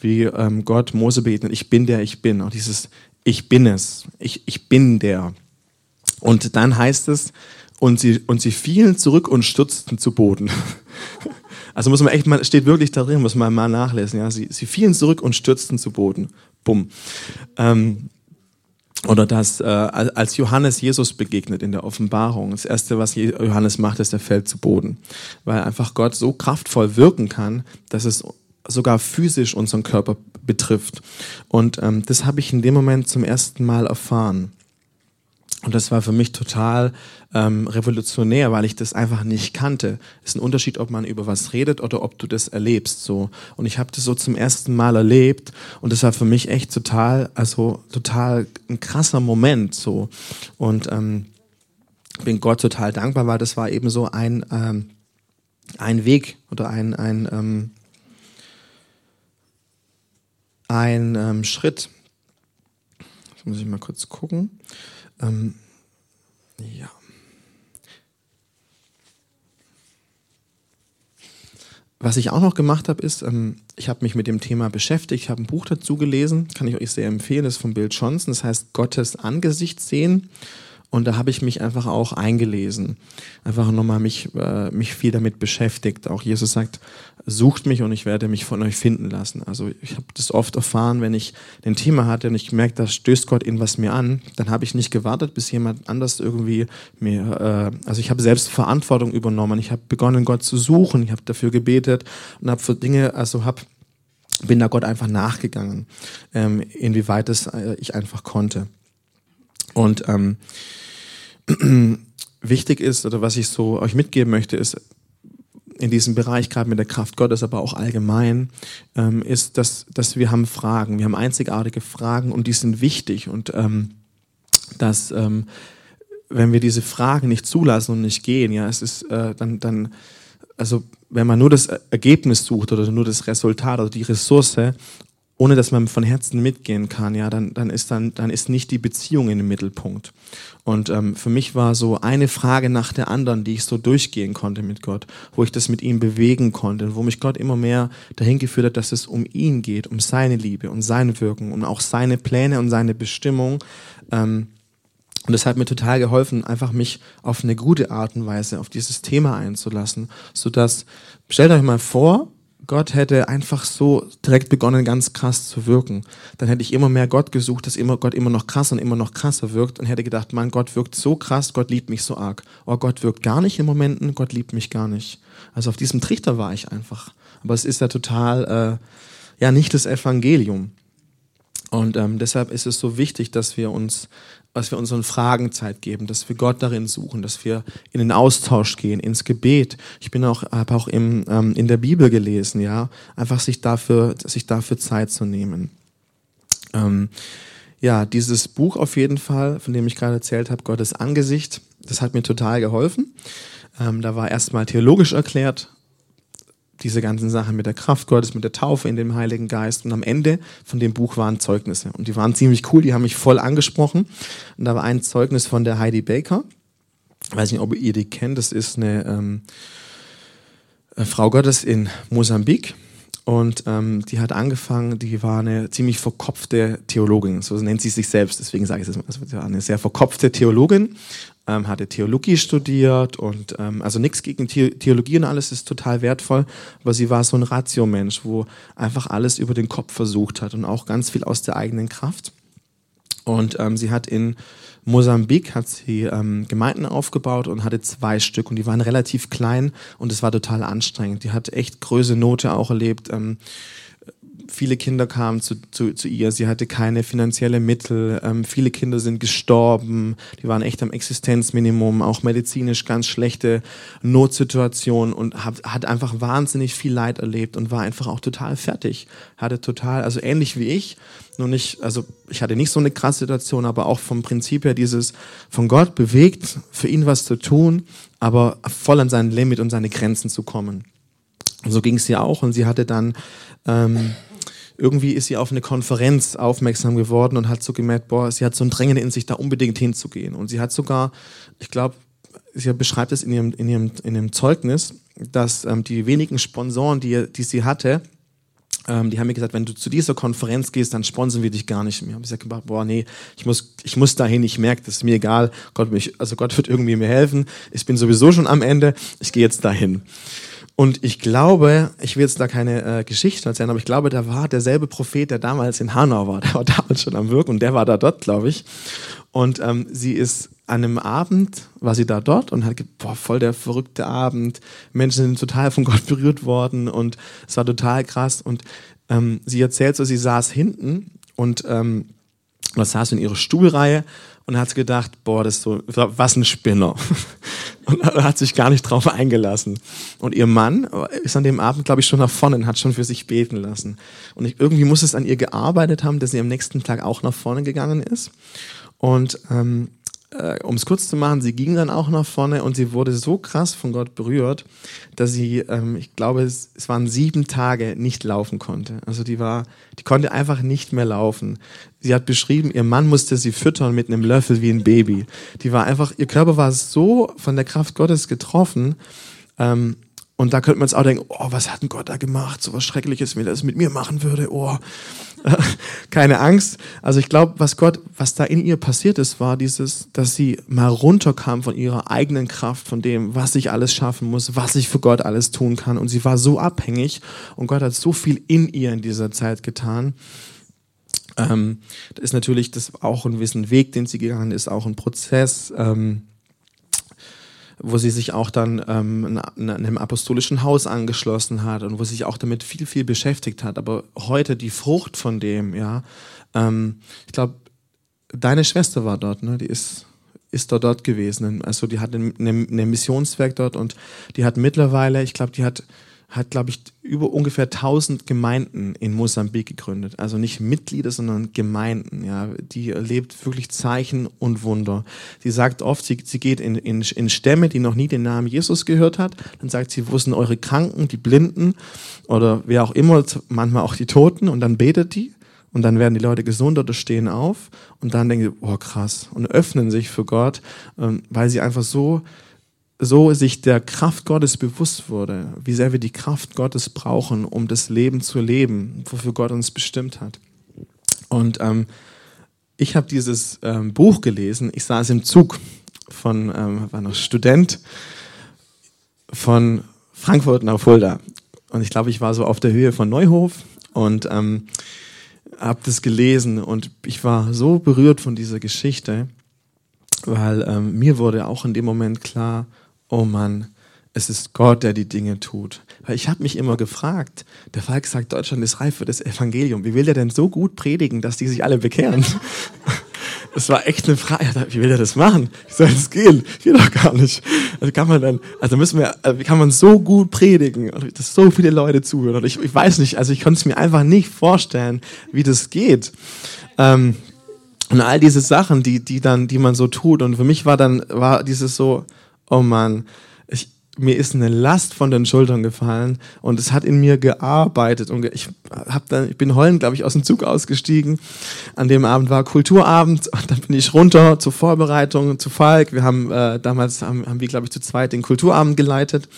wie ähm, Gott Mose betet, ich bin der, ich bin. Auch dieses, ich bin es, ich, ich bin der. Und dann heißt es, und sie, und sie fielen zurück und stürzten zu Boden. (laughs) Also muss man echt mal, steht wirklich da drin, muss man mal nachlesen. Ja, sie, sie fielen zurück und stürzten zu Boden. Bumm. Ähm, oder dass äh, als Johannes Jesus begegnet in der Offenbarung, das erste, was Johannes macht, ist, er fällt zu Boden, weil einfach Gott so kraftvoll wirken kann, dass es sogar physisch unseren Körper betrifft. Und ähm, das habe ich in dem Moment zum ersten Mal erfahren. Und das war für mich total ähm, revolutionär, weil ich das einfach nicht kannte. Ist ein Unterschied, ob man über was redet oder ob du das erlebst. So und ich habe das so zum ersten Mal erlebt und das war für mich echt total, also total ein krasser Moment. So und ähm, bin Gott total dankbar, weil das war eben so ein ähm, ein Weg oder ein ein ähm, ein ähm, Schritt. Jetzt muss ich mal kurz gucken. Ähm, ja. Was ich auch noch gemacht habe, ist, ähm, ich habe mich mit dem Thema beschäftigt, ich habe ein Buch dazu gelesen, kann ich euch sehr empfehlen, das ist von Bill Johnson, das heißt Gottes Angesicht sehen. Und da habe ich mich einfach auch eingelesen, einfach nochmal mich, äh, mich viel damit beschäftigt. Auch Jesus sagt, sucht mich und ich werde mich von euch finden lassen. Also ich habe das oft erfahren, wenn ich ein Thema hatte und ich gemerkt, da stößt Gott in was mir an, dann habe ich nicht gewartet, bis jemand anders irgendwie mir, äh, also ich habe selbst Verantwortung übernommen. Ich habe begonnen, Gott zu suchen. Ich habe dafür gebetet und habe für Dinge, also habe bin da Gott einfach nachgegangen, ähm, inwieweit es äh, ich einfach konnte. Und ähm, (clears throat) wichtig ist, oder was ich so euch mitgeben möchte, ist, in diesem Bereich, gerade mit der Kraft Gottes, aber auch allgemein, ähm, ist, dass, dass wir haben Fragen. Wir haben einzigartige Fragen und die sind wichtig. Und ähm, dass, ähm, wenn wir diese Fragen nicht zulassen und nicht gehen, ja, es ist äh, dann, dann, also wenn man nur das Ergebnis sucht oder nur das Resultat oder die Ressource ohne dass man von Herzen mitgehen kann, ja, dann, dann ist dann, dann ist nicht die Beziehung in dem Mittelpunkt. Und ähm, für mich war so eine Frage nach der anderen, die ich so durchgehen konnte mit Gott, wo ich das mit ihm bewegen konnte, wo mich Gott immer mehr dahin geführt hat, dass es um ihn geht, um seine Liebe, um sein Wirken und auch seine Pläne und seine Bestimmung. Ähm, und das hat mir total geholfen, einfach mich auf eine gute Art und Weise auf dieses Thema einzulassen, so dass stellt euch mal vor, Gott hätte einfach so direkt begonnen, ganz krass zu wirken, dann hätte ich immer mehr Gott gesucht, dass immer Gott immer noch krasser und immer noch krasser wirkt und hätte gedacht, mein Gott wirkt so krass, Gott liebt mich so arg. Oh, Gott wirkt gar nicht in Momenten, Gott liebt mich gar nicht. Also auf diesem Trichter war ich einfach. Aber es ist ja total, äh, ja, nicht das Evangelium. Und ähm, deshalb ist es so wichtig, dass wir uns dass wir unseren Fragen Zeit geben, dass wir Gott darin suchen, dass wir in den Austausch gehen, ins Gebet. Ich bin auch, habe auch im, ähm, in der Bibel gelesen, ja, einfach sich dafür, sich dafür Zeit zu nehmen. Ähm, ja, dieses Buch auf jeden Fall, von dem ich gerade erzählt habe, Gottes Angesicht, das hat mir total geholfen. Ähm, da war erstmal theologisch erklärt, diese ganzen Sachen mit der Kraft Gottes, mit der Taufe in dem Heiligen Geist. Und am Ende von dem Buch waren Zeugnisse. Und die waren ziemlich cool, die haben mich voll angesprochen. Und da war ein Zeugnis von der Heidi Baker. Ich weiß nicht, ob ihr die kennt. Das ist eine ähm, äh, Frau Gottes in Mosambik. Und ähm, die hat angefangen, die war eine ziemlich verkopfte Theologin, so nennt sie sich selbst, deswegen sage ich es mal. Also, sie war eine sehr verkopfte Theologin, ähm, hatte Theologie studiert und ähm, also nichts gegen The Theologie und alles ist total wertvoll, aber sie war so ein Ratio-Mensch, wo einfach alles über den Kopf versucht hat und auch ganz viel aus der eigenen Kraft. Und ähm, sie hat in Mosambik hat sie ähm, Gemeinden aufgebaut und hatte zwei Stück und die waren relativ klein und es war total anstrengend. Die hat echt Größe Note auch erlebt. Ähm, viele Kinder kamen zu, zu, zu ihr, sie hatte keine finanzielle Mittel, ähm, viele Kinder sind gestorben, die waren echt am Existenzminimum, auch medizinisch ganz schlechte Notsituationen und hat, hat einfach wahnsinnig viel Leid erlebt und war einfach auch total fertig. Hatte total, also ähnlich wie ich, nur nicht, also ich hatte nicht so eine krasse Situation, aber auch vom Prinzip her dieses von Gott bewegt, für ihn was zu tun, aber voll an sein Limit und seine Grenzen zu kommen. So ging es ihr auch und sie hatte dann ähm, irgendwie ist sie auf eine Konferenz aufmerksam geworden und hat so gemerkt, boah, sie hat so ein Drängen in sich, da unbedingt hinzugehen. Und sie hat sogar, ich glaube, sie beschreibt es in ihrem, in ihrem, in ihrem Zeugnis, dass ähm, die wenigen Sponsoren, die, die sie hatte, ähm, die haben mir gesagt, wenn du zu dieser Konferenz gehst, dann sponsern wir dich gar nicht mehr. Und ich habe gesagt, boah, nee, ich muss, ich muss dahin, ich merke, das ist mir egal. Gott, mich, also Gott wird irgendwie mir helfen. Ich bin sowieso schon am Ende. Ich gehe jetzt dahin. Und ich glaube, ich will jetzt da keine äh, Geschichte erzählen, aber ich glaube, da war derselbe Prophet, der damals in Hanau war. (laughs) Der war damals schon am Wirken und der war da dort, glaube ich. Und ähm, sie ist an einem Abend, war sie da dort und hat, boah, voll der verrückte Abend. Menschen sind total von (laughs) Gott berührt worden und es war total krass. Und ähm, sie erzählt so, sie saß hinten und ähm, oder saß in ihrer Stuhlreihe und hat gedacht, boah, das ist so, was ein Spinner. (laughs) und hat sich gar nicht drauf eingelassen. Und ihr Mann ist an dem Abend, glaube ich, schon nach vorne und hat schon für sich beten lassen. Und ich, irgendwie muss es an ihr gearbeitet haben, dass sie am nächsten Tag auch nach vorne gegangen ist. Und ähm, äh, um es kurz zu machen, sie ging dann auch nach vorne und sie wurde so krass von Gott berührt, dass sie, ähm, ich glaube, es, es waren sieben Tage nicht laufen konnte. Also die war, die konnte einfach nicht mehr laufen. Sie hat beschrieben, ihr Mann musste sie füttern mit einem Löffel wie ein Baby. Die war einfach, ihr Körper war so von der Kraft Gottes getroffen. Ähm, und da könnte man jetzt auch denken, oh, was hat denn Gott da gemacht? So was Schreckliches, wenn er das mit mir machen würde. Oh, (laughs) keine Angst. Also ich glaube, was Gott, was da in ihr passiert ist, war dieses, dass sie mal runterkam von ihrer eigenen Kraft, von dem, was ich alles schaffen muss, was ich für Gott alles tun kann. Und sie war so abhängig und Gott hat so viel in ihr in dieser Zeit getan. Ähm, das ist natürlich das auch ein Weg, den sie gegangen ist, auch ein Prozess. Ähm, wo sie sich auch dann ähm, einem apostolischen Haus angeschlossen hat und wo sie sich auch damit viel, viel beschäftigt hat. Aber heute die Frucht von dem, ja, ähm, ich glaube, deine Schwester war dort, ne? Die ist ist dort dort gewesen. Also die hat ein, ein Missionswerk dort und die hat mittlerweile, ich glaube, die hat hat, glaube ich, über ungefähr 1000 Gemeinden in Mosambik gegründet. Also nicht Mitglieder, sondern Gemeinden. Ja, die erlebt wirklich Zeichen und Wunder. Sie sagt oft, sie, sie geht in, in, in Stämme, die noch nie den Namen Jesus gehört hat. Dann sagt sie, wo sind eure Kranken, die Blinden oder wer auch immer, manchmal auch die Toten. Und dann betet die. Und dann werden die Leute gesund oder stehen auf und dann denken sie, oh krass, und öffnen sich für Gott, ähm, weil sie einfach so so sich der Kraft Gottes bewusst wurde, wie sehr wir die Kraft Gottes brauchen, um das Leben zu leben, wofür Gott uns bestimmt hat. Und ähm, ich habe dieses ähm, Buch gelesen. Ich saß im Zug von, ähm, war noch Student von Frankfurt nach Fulda. Und ich glaube, ich war so auf der Höhe von Neuhof und ähm, habe das gelesen und ich war so berührt von dieser Geschichte, weil ähm, mir wurde auch in dem Moment klar, oh Mann, es ist Gott, der die Dinge tut. Weil ich habe mich immer gefragt, der Falk sagt, Deutschland ist reif für das Evangelium. Wie will der denn so gut predigen, dass die sich alle bekehren? (laughs) Das war echt eine Frage. Wie will der das machen? Wie soll das gehen? Geht doch gar nicht. Also kann man dann, also müssen wir, also wie kann man so gut predigen, dass so viele Leute zuhören? Ich, ich weiß nicht, also ich konnte es mir einfach nicht vorstellen, wie das geht. Ähm, und all diese Sachen, die, die dann, die man so tut. Und für mich war dann, war dieses so, oh Mann, ich, mir ist eine Last von den Schultern gefallen und es hat in mir gearbeitet und ich hab dann ich bin heulend glaube ich aus dem Zug ausgestiegen. An dem Abend war Kulturabend und dann bin ich runter zur Vorbereitung zu Falk. Wir haben äh, damals haben, haben wir glaube ich zu zweit den Kulturabend geleitet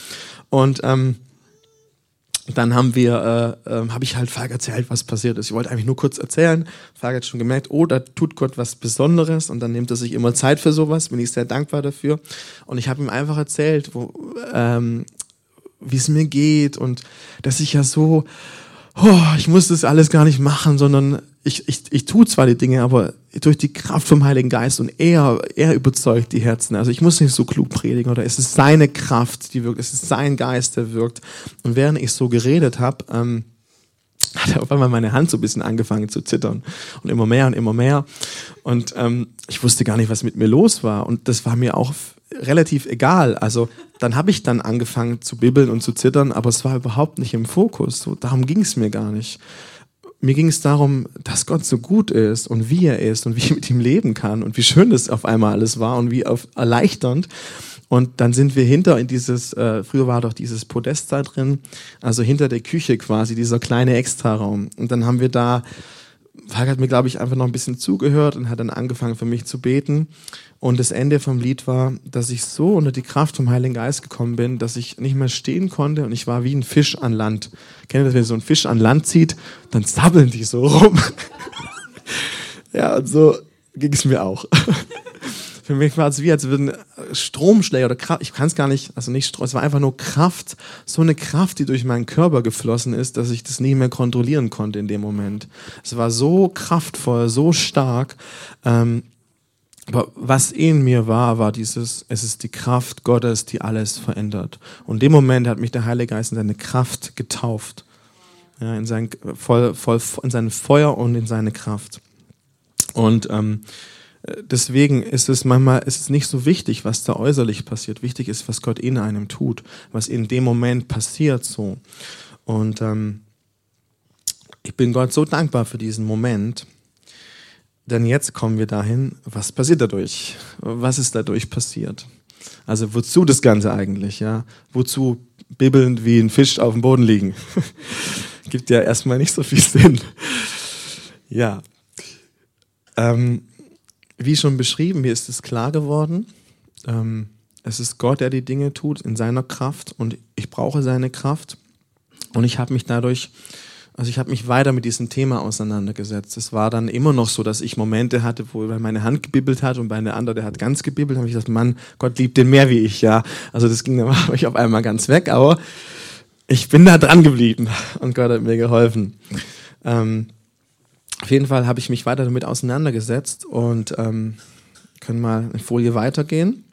und ähm, dann haben wir, äh, äh, habe ich halt Falk erzählt, was passiert ist. Ich wollte eigentlich nur kurz erzählen. Falk hat schon gemerkt, oh, da tut Gott was Besonderes und dann nimmt er sich immer Zeit für sowas. Bin ich sehr dankbar dafür. Und ich habe ihm einfach erzählt, wo, ähm, wie es mir geht und dass ich ja so, oh, ich muss das alles gar nicht machen, sondern ich, ich, ich tue zwar die Dinge, aber durch die Kraft vom Heiligen Geist und er, er überzeugt die Herzen. Also ich muss nicht so klug predigen oder es ist seine Kraft, die wirkt, es ist sein Geist, der wirkt. Und während ich so geredet habe, ähm, hat auf einmal meine Hand so ein bisschen angefangen zu zittern und immer mehr und immer mehr. Und ähm, ich wusste gar nicht, was mit mir los war. Und das war mir auch relativ egal. Also dann habe ich dann angefangen zu bibbeln und zu zittern, aber es war überhaupt nicht im Fokus. So, darum ging es mir gar nicht mir ging es darum, dass Gott so gut ist und wie er ist und wie ich mit ihm leben kann und wie schön das auf einmal alles war und wie erleichternd. Und dann sind wir hinter in dieses, äh, früher war doch dieses Podest da drin, also hinter der Küche quasi, dieser kleine Extraraum. Und dann haben wir da Falk hat mir, glaube ich, einfach noch ein bisschen zugehört und hat dann angefangen für mich zu beten. Und das Ende vom Lied war, dass ich so unter die Kraft vom Heiligen Geist gekommen bin, dass ich nicht mehr stehen konnte und ich war wie ein Fisch an Land. Kennt ihr das, wenn so ein Fisch an Land zieht, dann zappeln die so rum. (laughs) ja, und so ging es mir auch. (laughs) Für mich war es wie, als würden Stromschläge oder Kraft, ich kann es gar nicht, also nicht Strom, es war einfach nur Kraft, so eine Kraft, die durch meinen Körper geflossen ist, dass ich das nicht mehr kontrollieren konnte in dem Moment. Es war so kraftvoll, so stark. Ähm, aber was in mir war, war dieses, es ist die Kraft Gottes, die alles verändert. Und in dem Moment hat mich der Heilige Geist in seine Kraft getauft. Ja, in, sein, voll, voll, in sein Feuer und in seine Kraft. Und ähm, deswegen ist es manchmal ist es nicht so wichtig, was da äußerlich passiert. Wichtig ist, was Gott in einem tut, was in dem Moment passiert so. Und ähm, ich bin Gott so dankbar für diesen Moment, denn jetzt kommen wir dahin, was passiert dadurch? Was ist dadurch passiert? Also wozu das Ganze eigentlich? Ja, wozu bibbelnd wie ein Fisch auf dem Boden liegen? (laughs) Gibt ja erstmal nicht so viel Sinn. Ja. Ähm, wie schon beschrieben, mir ist es klar geworden, ähm, es ist Gott, der die Dinge tut in seiner Kraft und ich brauche seine Kraft. Und ich habe mich dadurch, also ich habe mich weiter mit diesem Thema auseinandergesetzt. Es war dann immer noch so, dass ich Momente hatte, wo meine Hand gebibbelt hat und bei einer andere, der hat ganz gebibbelt, habe ich gesagt, Mann, Gott liebt den mehr wie ich, ja. Also das ging dann (laughs) ich auf einmal ganz weg, aber ich bin da dran geblieben und Gott hat mir geholfen. Ähm, auf jeden Fall habe ich mich weiter damit auseinandergesetzt und ähm, können mal eine Folie weitergehen.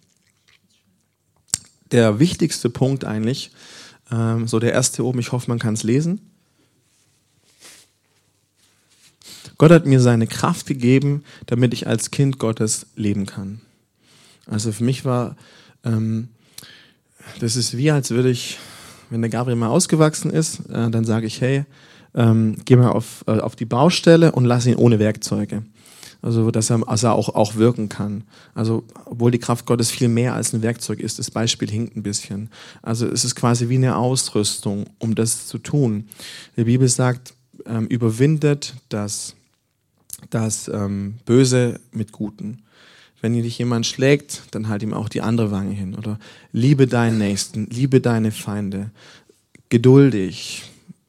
Der wichtigste Punkt eigentlich, ähm, so der erste oben, ich hoffe, man kann es lesen. Gott hat mir seine Kraft gegeben, damit ich als Kind Gottes leben kann. Also für mich war, ähm, das ist wie, als würde ich, wenn der Gabriel mal ausgewachsen ist, äh, dann sage ich, hey, ähm, geh mal auf, äh, auf die Baustelle und lass ihn ohne Werkzeuge. Also, dass er, also auch, auch wirken kann. Also, obwohl die Kraft Gottes viel mehr als ein Werkzeug ist, das Beispiel hinkt ein bisschen. Also, es ist quasi wie eine Ausrüstung, um das zu tun. Die Bibel sagt, ähm, überwindet das, das ähm, Böse mit Guten. Wenn dich jemand schlägt, dann halt ihm auch die andere Wange hin. Oder liebe deinen Nächsten, liebe deine Feinde, geduldig,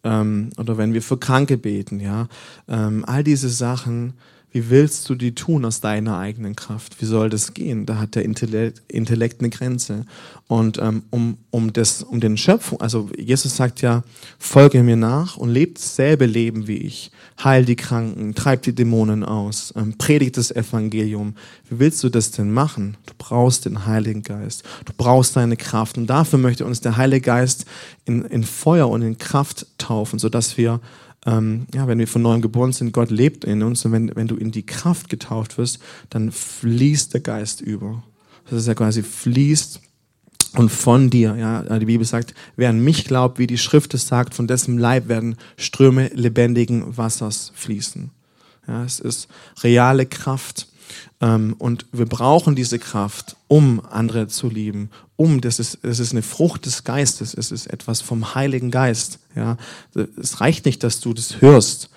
ähm, oder wenn wir für Kranke beten, ja, ähm, all diese Sachen, wie willst du die tun aus deiner eigenen Kraft? Wie soll das gehen? Da hat der Intellekt, Intellekt eine Grenze. Und ähm, um, um, das, um den Schöpfung, also Jesus sagt ja, folge mir nach und lebt dasselbe Leben wie ich. Heil die Kranken, treib die Dämonen aus, ähm, predigt das Evangelium. Wie willst du das denn machen? Du brauchst den Heiligen Geist. Du brauchst deine Kraft. Und dafür möchte uns der Heilige Geist in, in Feuer und in Kraft taufen, sodass wir ähm, ja, wenn wir von neuem geboren sind, Gott lebt in uns und wenn, wenn du in die Kraft getauft wirst, dann fließt der Geist über. Das ist ja quasi fließt und von dir, ja, die Bibel sagt, wer an mich glaubt, wie die Schrift es sagt, von dessen Leib werden Ströme lebendigen Wassers fließen. Ja, es ist reale Kraft. Ähm, und wir brauchen diese Kraft, um andere zu lieben, um, das ist, das ist eine Frucht des Geistes, es ist etwas vom Heiligen Geist. Ja, es reicht nicht, dass du das hörst,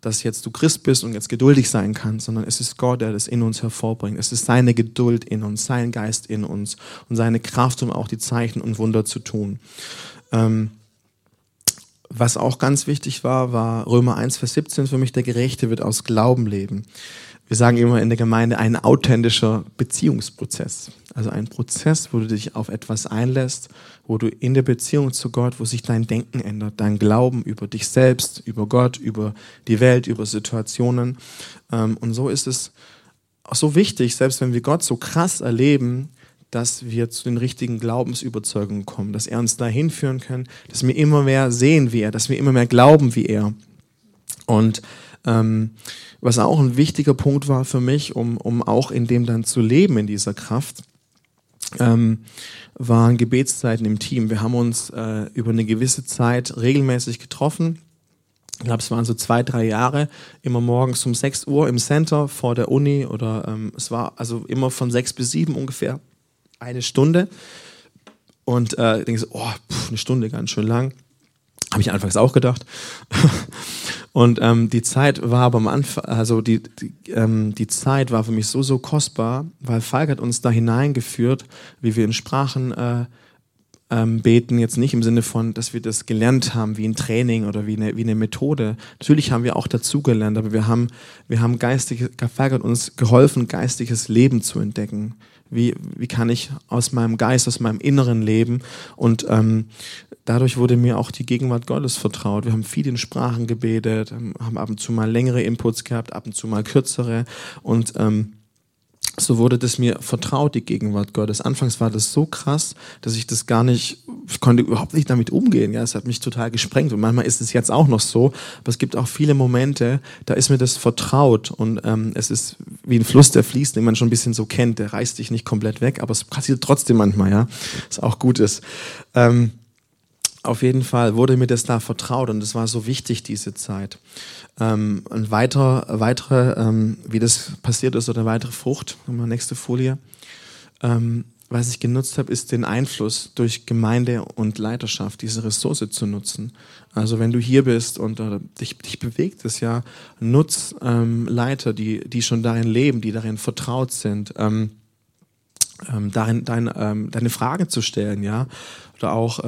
dass jetzt du Christ bist und jetzt geduldig sein kannst, sondern es ist Gott, der das in uns hervorbringt. Es ist seine Geduld in uns, sein Geist in uns und seine Kraft, um auch die Zeichen und Wunder zu tun. Ähm, was auch ganz wichtig war, war Römer 1, Vers 17 für mich, der Gerechte wird aus Glauben leben. Wir sagen immer in der Gemeinde ein authentischer Beziehungsprozess. Also ein Prozess, wo du dich auf etwas einlässt, wo du in der Beziehung zu Gott, wo sich dein Denken ändert, dein Glauben über dich selbst, über Gott, über die Welt, über Situationen. Ähm, und so ist es auch so wichtig, selbst wenn wir Gott so krass erleben, dass wir zu den richtigen Glaubensüberzeugungen kommen, dass er uns dahin führen kann, dass wir immer mehr sehen wie er, dass wir immer mehr glauben wie er. Und ähm, was auch ein wichtiger Punkt war für mich, um, um auch in dem dann zu leben, in dieser Kraft, ähm, waren Gebetszeiten im Team. Wir haben uns äh, über eine gewisse Zeit regelmäßig getroffen. Ich glaube, es waren so zwei, drei Jahre, immer morgens um 6 Uhr im Center vor der Uni oder ähm, es war also immer von 6 bis 7 ungefähr eine Stunde. Und äh, so, oh, pff, eine Stunde, ganz schön lang. Habe ich anfangs auch gedacht. (laughs) Und ähm, die Zeit war aber am Anfang, also die, die, ähm, die Zeit war für mich so, so kostbar, weil Falk hat uns da hineingeführt, wie wir in Sprachen äh, ähm, beten, jetzt nicht im Sinne von, dass wir das gelernt haben, wie ein Training oder wie eine, wie eine Methode. Natürlich haben wir auch dazugelernt, aber wir haben, wir haben geistige, Falk hat uns geholfen, geistiges Leben zu entdecken. Wie, wie kann ich aus meinem Geist, aus meinem Inneren leben? Und ähm, dadurch wurde mir auch die Gegenwart Gottes vertraut. Wir haben viel in Sprachen gebetet, haben ab und zu mal längere Inputs gehabt, ab und zu mal kürzere. Und ähm, so wurde das mir vertraut, die Gegenwart Gottes. Anfangs war das so krass, dass ich das gar nicht, ich konnte überhaupt nicht damit umgehen. Ja, es hat mich total gesprengt. Und manchmal ist es jetzt auch noch so. Aber es gibt auch viele Momente, da ist mir das vertraut. Und ähm, es ist wie ein Fluss, der fließt, den man schon ein bisschen so kennt. Der reißt dich nicht komplett weg, aber es passiert trotzdem manchmal, ja. Was auch gut ist. Ähm, auf jeden Fall wurde mir das da vertraut und es war so wichtig, diese Zeit. Ähm, und weiter, weitere, ähm, wie das passiert ist, oder weitere Frucht, nochmal nächste Folie, ähm, was ich genutzt habe, ist den Einfluss durch Gemeinde und Leiterschaft, diese Ressource zu nutzen. Also wenn du hier bist und äh, dich, dich bewegt es ja, nutz ähm, Leiter, die, die schon darin leben, die darin vertraut sind. Ähm, ähm, darin dein, deine Fragen zu stellen, ja, oder auch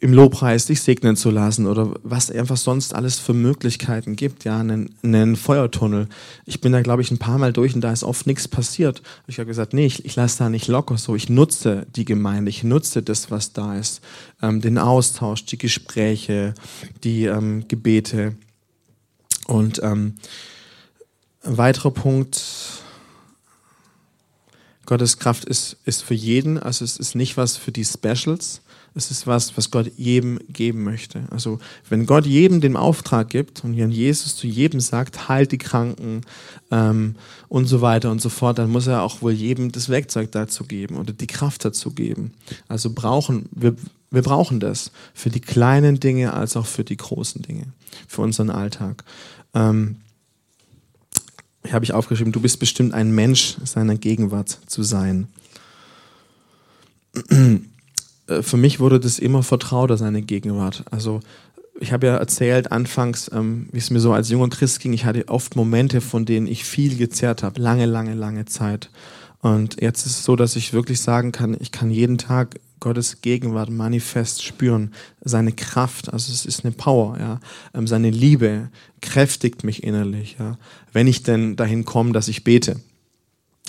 im Lobpreis dich segnen zu lassen oder was einfach sonst alles für Möglichkeiten gibt, ja, einen, einen Feuertunnel. Ich bin da, glaube ich, ein paar Mal durch und da ist oft nichts passiert. Ich habe gesagt, nee, ich, ich lasse da nicht locker so. Ich nutze die Gemeinde, ich nutze das, was da ist, ähm, den Austausch, die Gespräche, die ähm, Gebete. Und ähm, ein weiterer Punkt, Gottes Kraft ist, ist für jeden, also es ist nicht was für die Specials, es ist was, was Gott jedem geben möchte. Also wenn Gott jedem den Auftrag gibt und Jesus zu jedem sagt, heilt die Kranken ähm, und so weiter und so fort, dann muss er auch wohl jedem das Werkzeug dazu geben oder die Kraft dazu geben. Also brauchen wir, wir brauchen das für die kleinen Dinge als auch für die großen Dinge, für unseren Alltag. Ähm, habe ich aufgeschrieben, du bist bestimmt ein Mensch seiner Gegenwart zu sein. Äh, für mich wurde das immer vertrauter, seine Gegenwart. Also ich habe ja erzählt anfangs, ähm, wie es mir so als junger Christ ging, ich hatte oft Momente, von denen ich viel gezerrt habe, lange, lange, lange Zeit. Und jetzt ist es so, dass ich wirklich sagen kann, ich kann jeden Tag Gottes Gegenwart manifest spüren, seine Kraft, also es ist eine Power, ja, ähm, seine Liebe kräftigt mich innerlich, ja, wenn ich denn dahin komme, dass ich bete.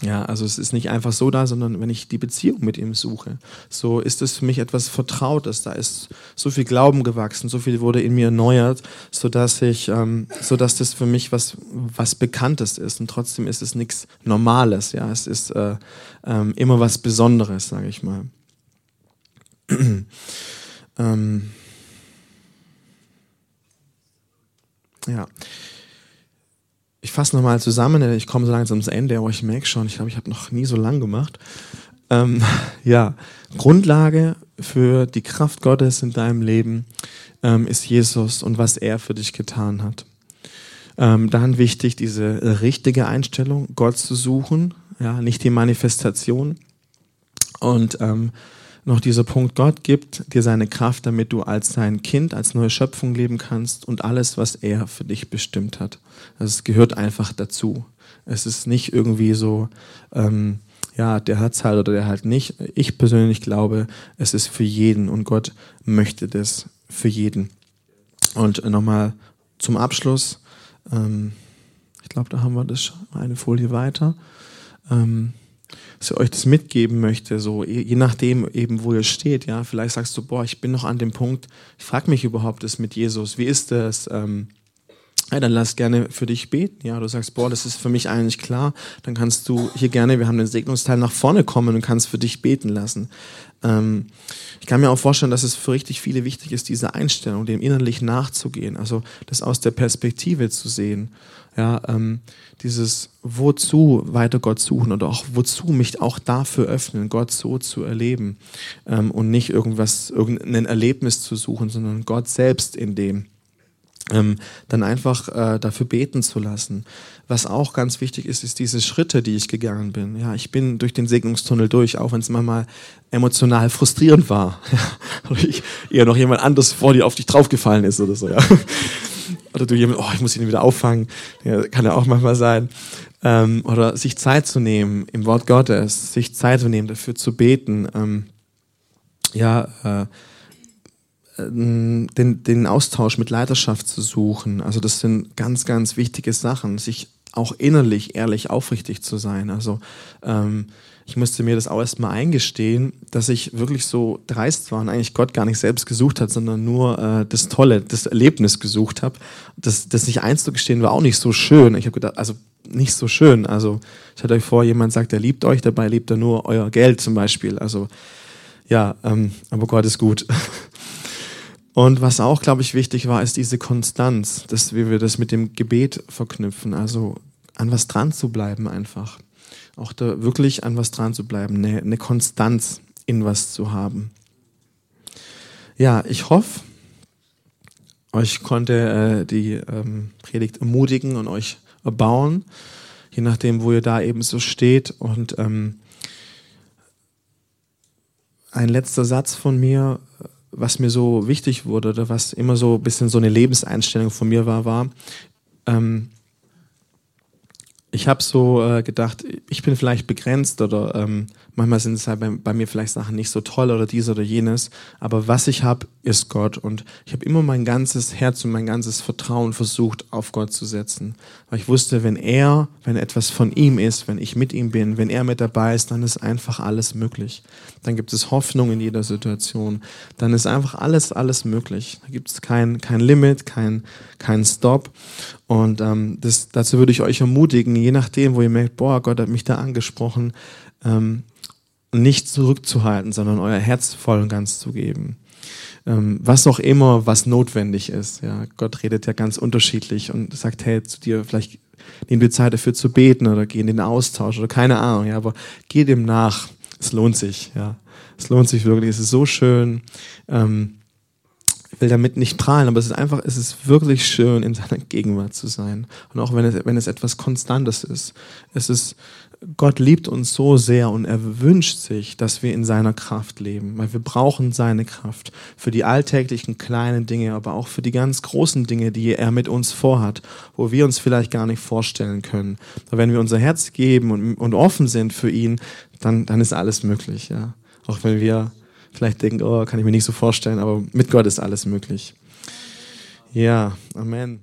Ja, also es ist nicht einfach so da, sondern wenn ich die Beziehung mit ihm suche, so ist es für mich etwas Vertrautes. Da ist so viel Glauben gewachsen, so viel wurde in mir erneuert, so dass ich, ähm, so dass das für mich was was Bekanntes ist und trotzdem ist es nichts Normales. Ja, es ist äh, ähm, immer was Besonderes, sage ich mal. (clears throat) ähm, ja fasse nochmal zusammen, ich komme so langsam zum Ende, aber ich merke schon, ich glaube, ich habe noch nie so lang gemacht. Ähm, (laughs) ja, Grundlage für die Kraft Gottes in deinem Leben ähm, ist Jesus und was er für dich getan hat. Ähm, dann wichtig, diese richtige Einstellung, Gott zu suchen, ja, nicht die Manifestation. Und ähm, noch dieser Punkt, Gott gibt dir seine Kraft, damit du als sein Kind, als neue Schöpfung leben kannst und alles, was er für dich bestimmt hat. Also es gehört einfach dazu. Es ist nicht irgendwie so, ähm, ja, der hat's halt oder der halt nicht. Ich persönlich glaube, es ist für jeden und Gott möchte das für jeden. Und nochmal zum Abschluss, ähm, ich glaube, da haben wir das eine Folie weiter. Ähm, dass ich euch das mitgeben möchte, so je nachdem eben, wo ihr steht, ja, vielleicht sagst du, boah, ich bin noch an dem Punkt, ich frage mich überhaupt das mit Jesus, wie ist das? Ähm, ja, dann lass gerne für dich beten. Ja, du sagst, boah, das ist für mich eigentlich klar. Dann kannst du hier gerne, wir haben den Segnungsteil nach vorne kommen und kannst für dich beten lassen. Ähm, ich kann mir auch vorstellen, dass es für richtig viele wichtig ist, diese Einstellung, dem innerlich nachzugehen. Also das aus der Perspektive zu sehen. Ja, ähm, dieses wozu weiter Gott suchen oder auch wozu mich auch dafür öffnen, Gott so zu erleben ähm, und nicht irgendwas, irgendein Erlebnis zu suchen, sondern Gott selbst in dem ähm, dann einfach äh, dafür beten zu lassen. Was auch ganz wichtig ist, ist diese Schritte, die ich gegangen bin. Ja, ich bin durch den Segnungstunnel durch, auch wenn es manchmal emotional frustrierend war. (laughs) oder ich, eher noch jemand anderes vor dir auf dich draufgefallen ist oder so. Ja. Oder du jemand, oh, ich muss ihn wieder auffangen. Ja, kann ja auch manchmal sein. Ähm, oder sich Zeit zu nehmen im Wort Gottes, sich Zeit zu nehmen, dafür zu beten. Ähm, ja, äh, den, den Austausch mit Leiterschaft zu suchen. Also das sind ganz, ganz wichtige Sachen, sich auch innerlich ehrlich aufrichtig zu sein. Also ähm, ich musste mir das auch erstmal eingestehen, dass ich wirklich so dreist war und eigentlich Gott gar nicht selbst gesucht hat, sondern nur äh, das Tolle, das Erlebnis gesucht habe. Das, das nicht einzugestehen war auch nicht so schön. Ich habe gedacht, also nicht so schön. Also stellt euch vor, jemand sagt, er liebt euch, dabei liebt er nur euer Geld zum Beispiel. Also ja, ähm, aber Gott ist gut. (laughs) Und was auch, glaube ich, wichtig war, ist diese Konstanz, dass wir das mit dem Gebet verknüpfen, also an was dran zu bleiben einfach. Auch da wirklich an was dran zu bleiben, eine, eine Konstanz in was zu haben. Ja, ich hoffe, euch konnte äh, die ähm, Predigt ermutigen und euch erbauen, je nachdem, wo ihr da eben so steht. Und ähm, ein letzter Satz von mir was mir so wichtig wurde oder was immer so ein bisschen so eine Lebenseinstellung von mir war, war, ähm, ich habe so äh, gedacht, ich bin vielleicht begrenzt oder ähm, manchmal sind es halt bei, bei, mir vielleicht Sachen nicht so toll oder dies oder jenes, aber was ich habe, ist Gott. Und ich habe immer mein ganzes Herz und mein ganzes Vertrauen versucht auf Gott zu setzen, weil ich wusste, wenn er, wenn etwas von ihm ist, wenn ich mit ihm bin, wenn er mit dabei ist, dann ist einfach alles möglich. Dann gibt es Hoffnung in jeder Situation, dann ist einfach alles, alles möglich. Da gibt es kein, kein Limit, kein, kein Stop und ähm, das, dazu würde ich euch ermutigen, je nachdem, wo ihr merkt, boah, Gott hat mich da angesprochen, ähm, nicht zurückzuhalten, sondern euer Herz voll und ganz zu geben. Ähm, was auch immer, was notwendig ist. Ja, Gott redet ja ganz unterschiedlich und sagt, hey, zu dir, vielleicht nehmen wir Zeit dafür zu beten oder gehen in den Austausch oder keine Ahnung, ja, aber geh dem nach. Es lohnt sich, ja. Es lohnt sich wirklich. Es ist so schön. Ähm, will damit nicht prahlen, aber es ist einfach, es ist wirklich schön, in seiner Gegenwart zu sein. Und auch wenn es, wenn es etwas Konstantes ist. Es ist, Gott liebt uns so sehr und er wünscht sich, dass wir in seiner Kraft leben, weil wir brauchen seine Kraft für die alltäglichen kleinen Dinge, aber auch für die ganz großen Dinge, die er mit uns vorhat, wo wir uns vielleicht gar nicht vorstellen können. Aber wenn wir unser Herz geben und, und offen sind für ihn, dann, dann ist alles möglich, ja. Auch wenn wir vielleicht denken, oh, kann ich mir nicht so vorstellen, aber mit Gott ist alles möglich. Ja, Amen.